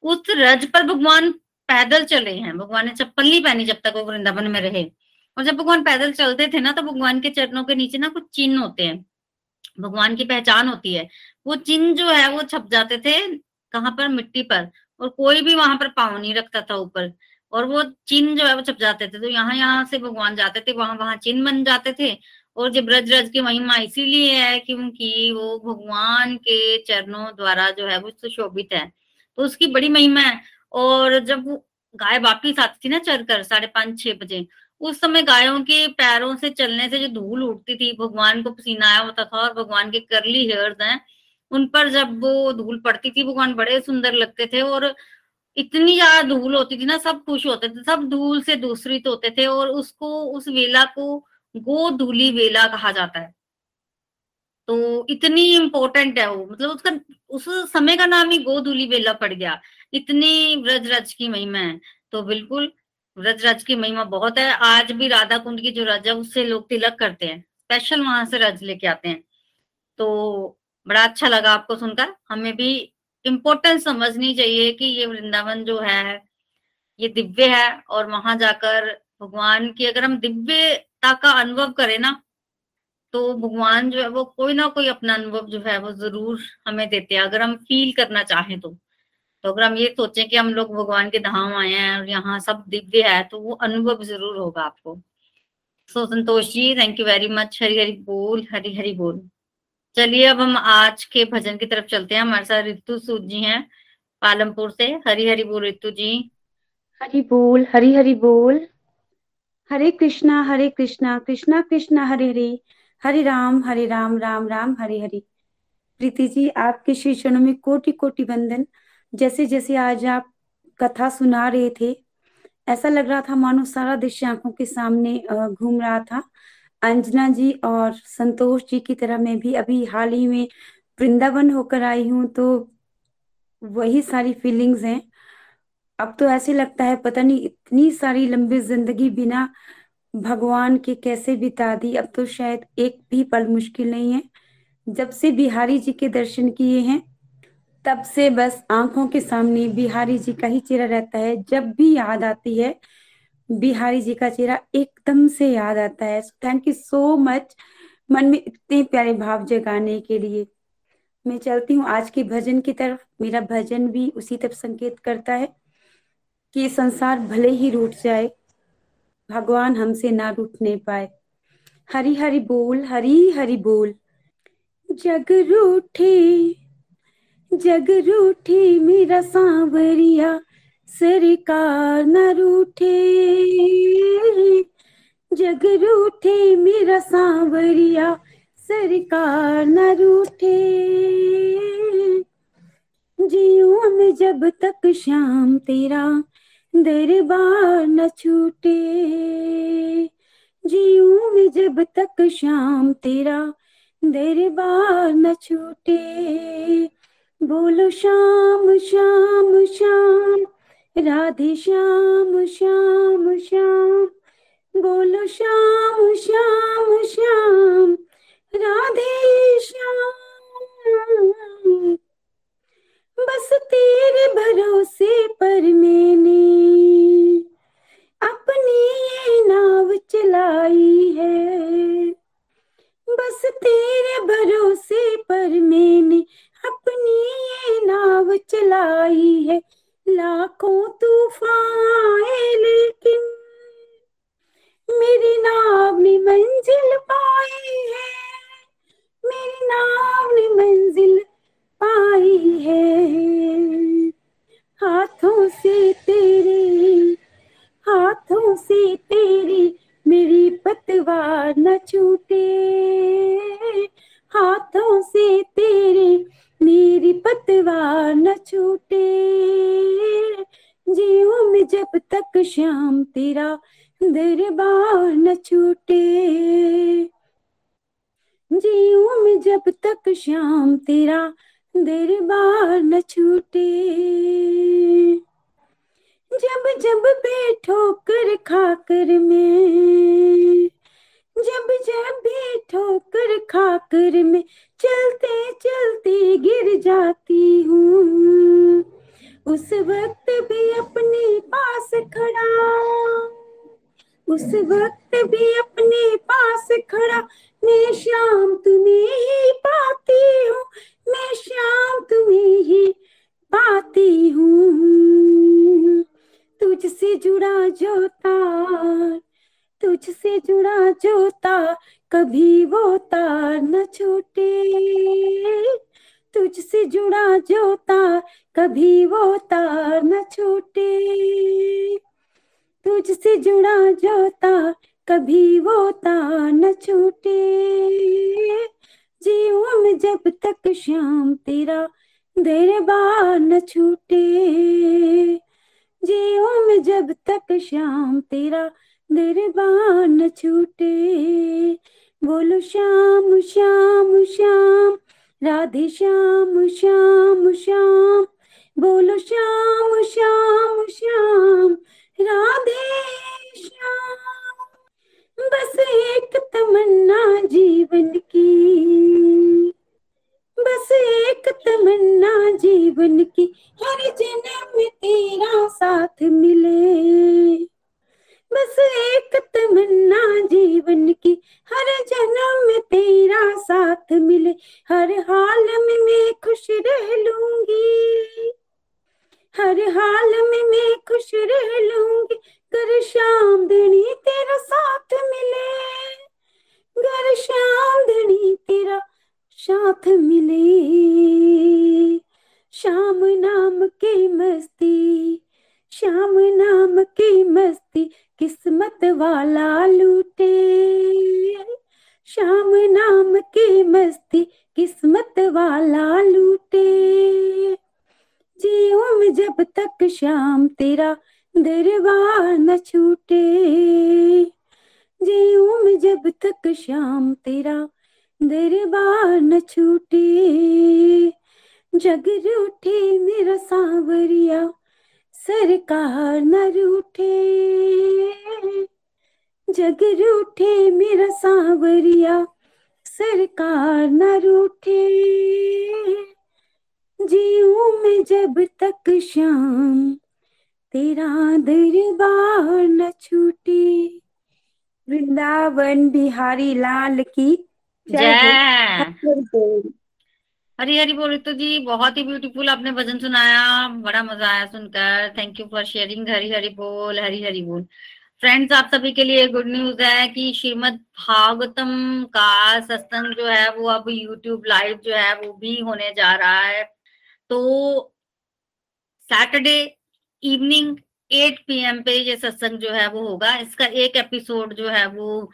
Speaker 1: उस रज पर भगवान पैदल चले हैं। भगवान ने चप्पल नहीं पहनी जब तक वो वृंदावन में रहे। और जब भगवान पैदल चलते थे ना तो भगवान के चरणों के नीचे ना कुछ चिन्ह होते हैं। भगवान की पहचान होती है। वो चिन्ह जो है, वो छप जाते थे कहाँ पर? मिट्टी पर। और कोई भी वहाँ पर पाँव नहीं रखता था ऊपर। और वो चिन्ह जो है, वो छप जाते थे। तो यहाँ यहाँ से भगवान जाते थे, वहाँ वहाँ चिन्ह बन जाते थे। और जब ब्रज रज की महिमा इसीलिए है क्योंकि वो भगवान के चरणों द्वारा जो है, वो सुशोभित है। तो उसकी बड़ी महिमा है। और जब वो गाय वापिस आती थी ना चढ़कर, साढ़े पाँच, छह बजे उस समय गायों के पैरों से चलने से जो धूल उठती थी, भगवान को पसीना आया होता था और भगवान के करली हेयर्स हैं, उन पर जब वो धूल पड़ती थी, भगवान बड़े सुंदर लगते थे और इतनी ज़्यादा धूल होती थी ना, सब खुश होते थे, सब धूल से दूसरित होते थे और उसको, उस वेला को गोधूली वेला कहा जाता है। तो इतनी इंपॉर्टेंट है वो मतलब उसका, उस समय का नाम ही गोधूली वेला पड़ गया। इतनी व्रज रज की महिमा है। तो बिल्कुल व्रज रज की महिमा बहुत है। आज भी राधा कुंड की जो रज है उससे लोग तिलक करते हैं। स्पेशल वहाँ से रज लेके आते हैं। तो बड़ा अच्छा लगा आपको सुनकर। हमें भी इम्पोर्टेंस समझनी चाहिए कि ये वृंदावन जो है, ये दिव्य है और वहाँ जाकर भगवान की अगर हम दिव्यता का अनुभव करें ना तो भगवान जो है वो कोई ना कोई अपना अनुभव जो है वो ज़रूर हमें देते हैं। अगर हम फील करना चाहें तो। तो अगर हम ये सोचें कि हम लोग भगवान के धाम आए हैं और यहाँ सब दिव्य है तो वो अनुभव ज़रूर होगा आपको। So Santosh ji thank you very much Hari Hari बोल, हरी हरी बोल। चलिए अब हम आज के भजन की तरफ़ चलते हैं। हमारे साथ रितु सूद जी हैं पालमपुर से। हरी हरी बोल रितु जी।
Speaker 5: हरी बोल, हरी हरी बोल। हरे कृष्णा हरे कृष्णा कृष्णा कृष्णा, हरे हरे। हरे राम हरे राम राम राम, हरे हरे। प्रीति जी, आपके श्री चरणों में कोटि कोटि वंदन। जैसे जैसे आज आप कथा सुना रहे थे, ऐसा लग रहा था मानो सारा दृश्य आँखों के सामने घूम रहा था। अंजना जी और संतोष जी की तरह मैं भी अभी हाल ही में वृंदावन होकर आई हूँ तो वही सारी फीलिंग्स हैं। अब तो ऐसे लगता है पता नहीं इतनी सारी लंबी ज़िंदगी बिना भगवान के कैसे बिता दी, अब तो शायद एक भी पल मुश्किल नहीं है। जब से बिहारी जी के दर्शन किए हैं तब से बस आँखों के सामने बिहारी जी का ही चेहरा रहता है। जब भी याद आती है, बिहारी जी का चेहरा एकदम से याद आता है। थैंक यू सो मच मन में इतने प्यारे भाव जगाने के लिए। मैं चलती हूँ आज के भजन की तरफ़। मेरा भजन भी उसी तरफ़ संकेत करता है कि संसार भले ही रूठ जाए, भगवान हमसे ना रूठने पाए। हरी हरी बोल, हरी हरी बोल। जग रूठे जग रूठे मेरा सांवरिया, सरकार न रूठे। जग रूठे मेरा सांवरिया, सरकार न रूठे। जियो में जब तक शाम तेरा दरबार न छूटे। जियो में जब तक शाम तेरा दरबार न छूटे। बोलो शाम श्याम श्याम, राधे श्याम श्याम श्याम, बोलो श्याम श्याम श्याम, राधे श्याम। बस तेरे भरोसे पर मैंने अपनी ये नाव चलाई है। बस तेरे भरोसे पर मैंने चलाई है। लाखों तूफ़ान लेकिन मेरी नाव ने मंजिल पाई है। मेरी नाव ने मंजिल पाई है। हाथों से तेरे, हाथों से तेरी मेरी पतवार न छूटे। हाथों से तेरे मेरी पतवार न छूटे। जीव में जब तक श्याम तेरा दरबार न छूटे। जीव में जब तक शाम तेरा दरबार न छूटे। जब जब बैठो कर खाकर मैं जब जब भी ठोकर खाकर में चलते चलते गिर जाती हूँ। उस वक्त भी अपने पास खड़ा। उस वक्त भी अपने पास खड़ा। मैं शाम तुम्हें ही पाती हूँ। मैं शाम तुम्हें ही पाती हूँ। तुझसे जुड़ा जो तार तुझसे जुड़ा जो तार कभी वो तार न छूटे। तुझसे जुड़ा जो तार कभी वो तार न छूटे। तुझसे जुड़ा जो तार कभी वो तार न छूटे। जीव में जब तक श्याम तेरा दरबार न छूटे। जीव में जब तक श्याम तेरा दरबार न छूटे। बोलो श्याम श्याम श्याम, राधे श्याम श्याम श्याम। बोलो श्याम श्याम श्याम, राधे श्याम। बस एक तमन्ना जीवन की। बस एक तमन्ना जीवन की। हर जन्म में तेरा साथ मिले। बस एक तमन्ना जीवन की, हर जन्म में तेरा साथ मिले, हर हाल में मैं खुश रह लूँगी। हर हाल में मैं खुश रह लूँगी कर शाम धनी तेरा साथ मिले। घर शाम धनी तेरा साथ मिले। शाम नाम के मस्ती शाम नाम की मस्ती किस्मत वाला लूटे। शाम नाम की मस्ती किस्मत वाला लूटे। जी जीऊं जब तक शाम तेरा दरबार न छूटे। जीऊं जब तक शाम तेरा दरबार न छूटे। जग रूठे मेरा सांवरिया सरकार न रूठे जग रूठे मेरा सांवरिया। सरकार न रूठे जीऊं मैं जब तक शाम तेरा दरबार न छूटे वृंदावन बिहारी लाल की जय।
Speaker 1: जय। हरी हरी बोल तो जी, बहुत ही ब्यूटीफुल आपने भजन सुनाया, बड़ा मज़ा आया सुनकर। Thank you for sharing Hari Hari बोल, हरी हरी बोल। फ्रेंड्स आप सभी के लिए गुड न्यूज़ है कि श्रीमद भागवतम का सत्संग जो है, वो अब यूट्यूब लाइव जो है, वो भी होने जा रहा है। तो सैटरडे इवनिंग 8 पीएम पे ये सत्संग जो है, वो होगा। इसका एक एपिसोड जो है, वो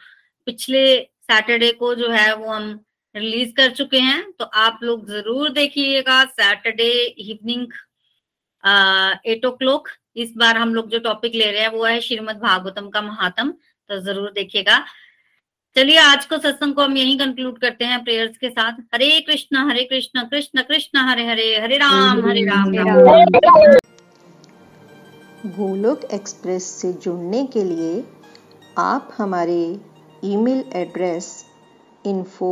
Speaker 1: पिछले सैटरडे को जो है, वो हम रिलीज़ कर चुके हैं तो आप लोग ज़रूर देखिएगा Saturday evening eight o'clock इस बार हम लोग जो टॉपिक ले रहे हैं, वो है श्रीमद भागवतम का महात्म तो ज़रूर देखिएगा। चलिए, आज को सत्संग को हम यही कंक्लूड करते हैं प्रेयर्स के साथ। हरे कृष्णा हरे कृष्णा, कृष्ण कृष्ण, हरे हरे हरे राम हरे राम
Speaker 6: गोलोक एक्सप्रेस से जुड़ने के लिए आप हमारे email address info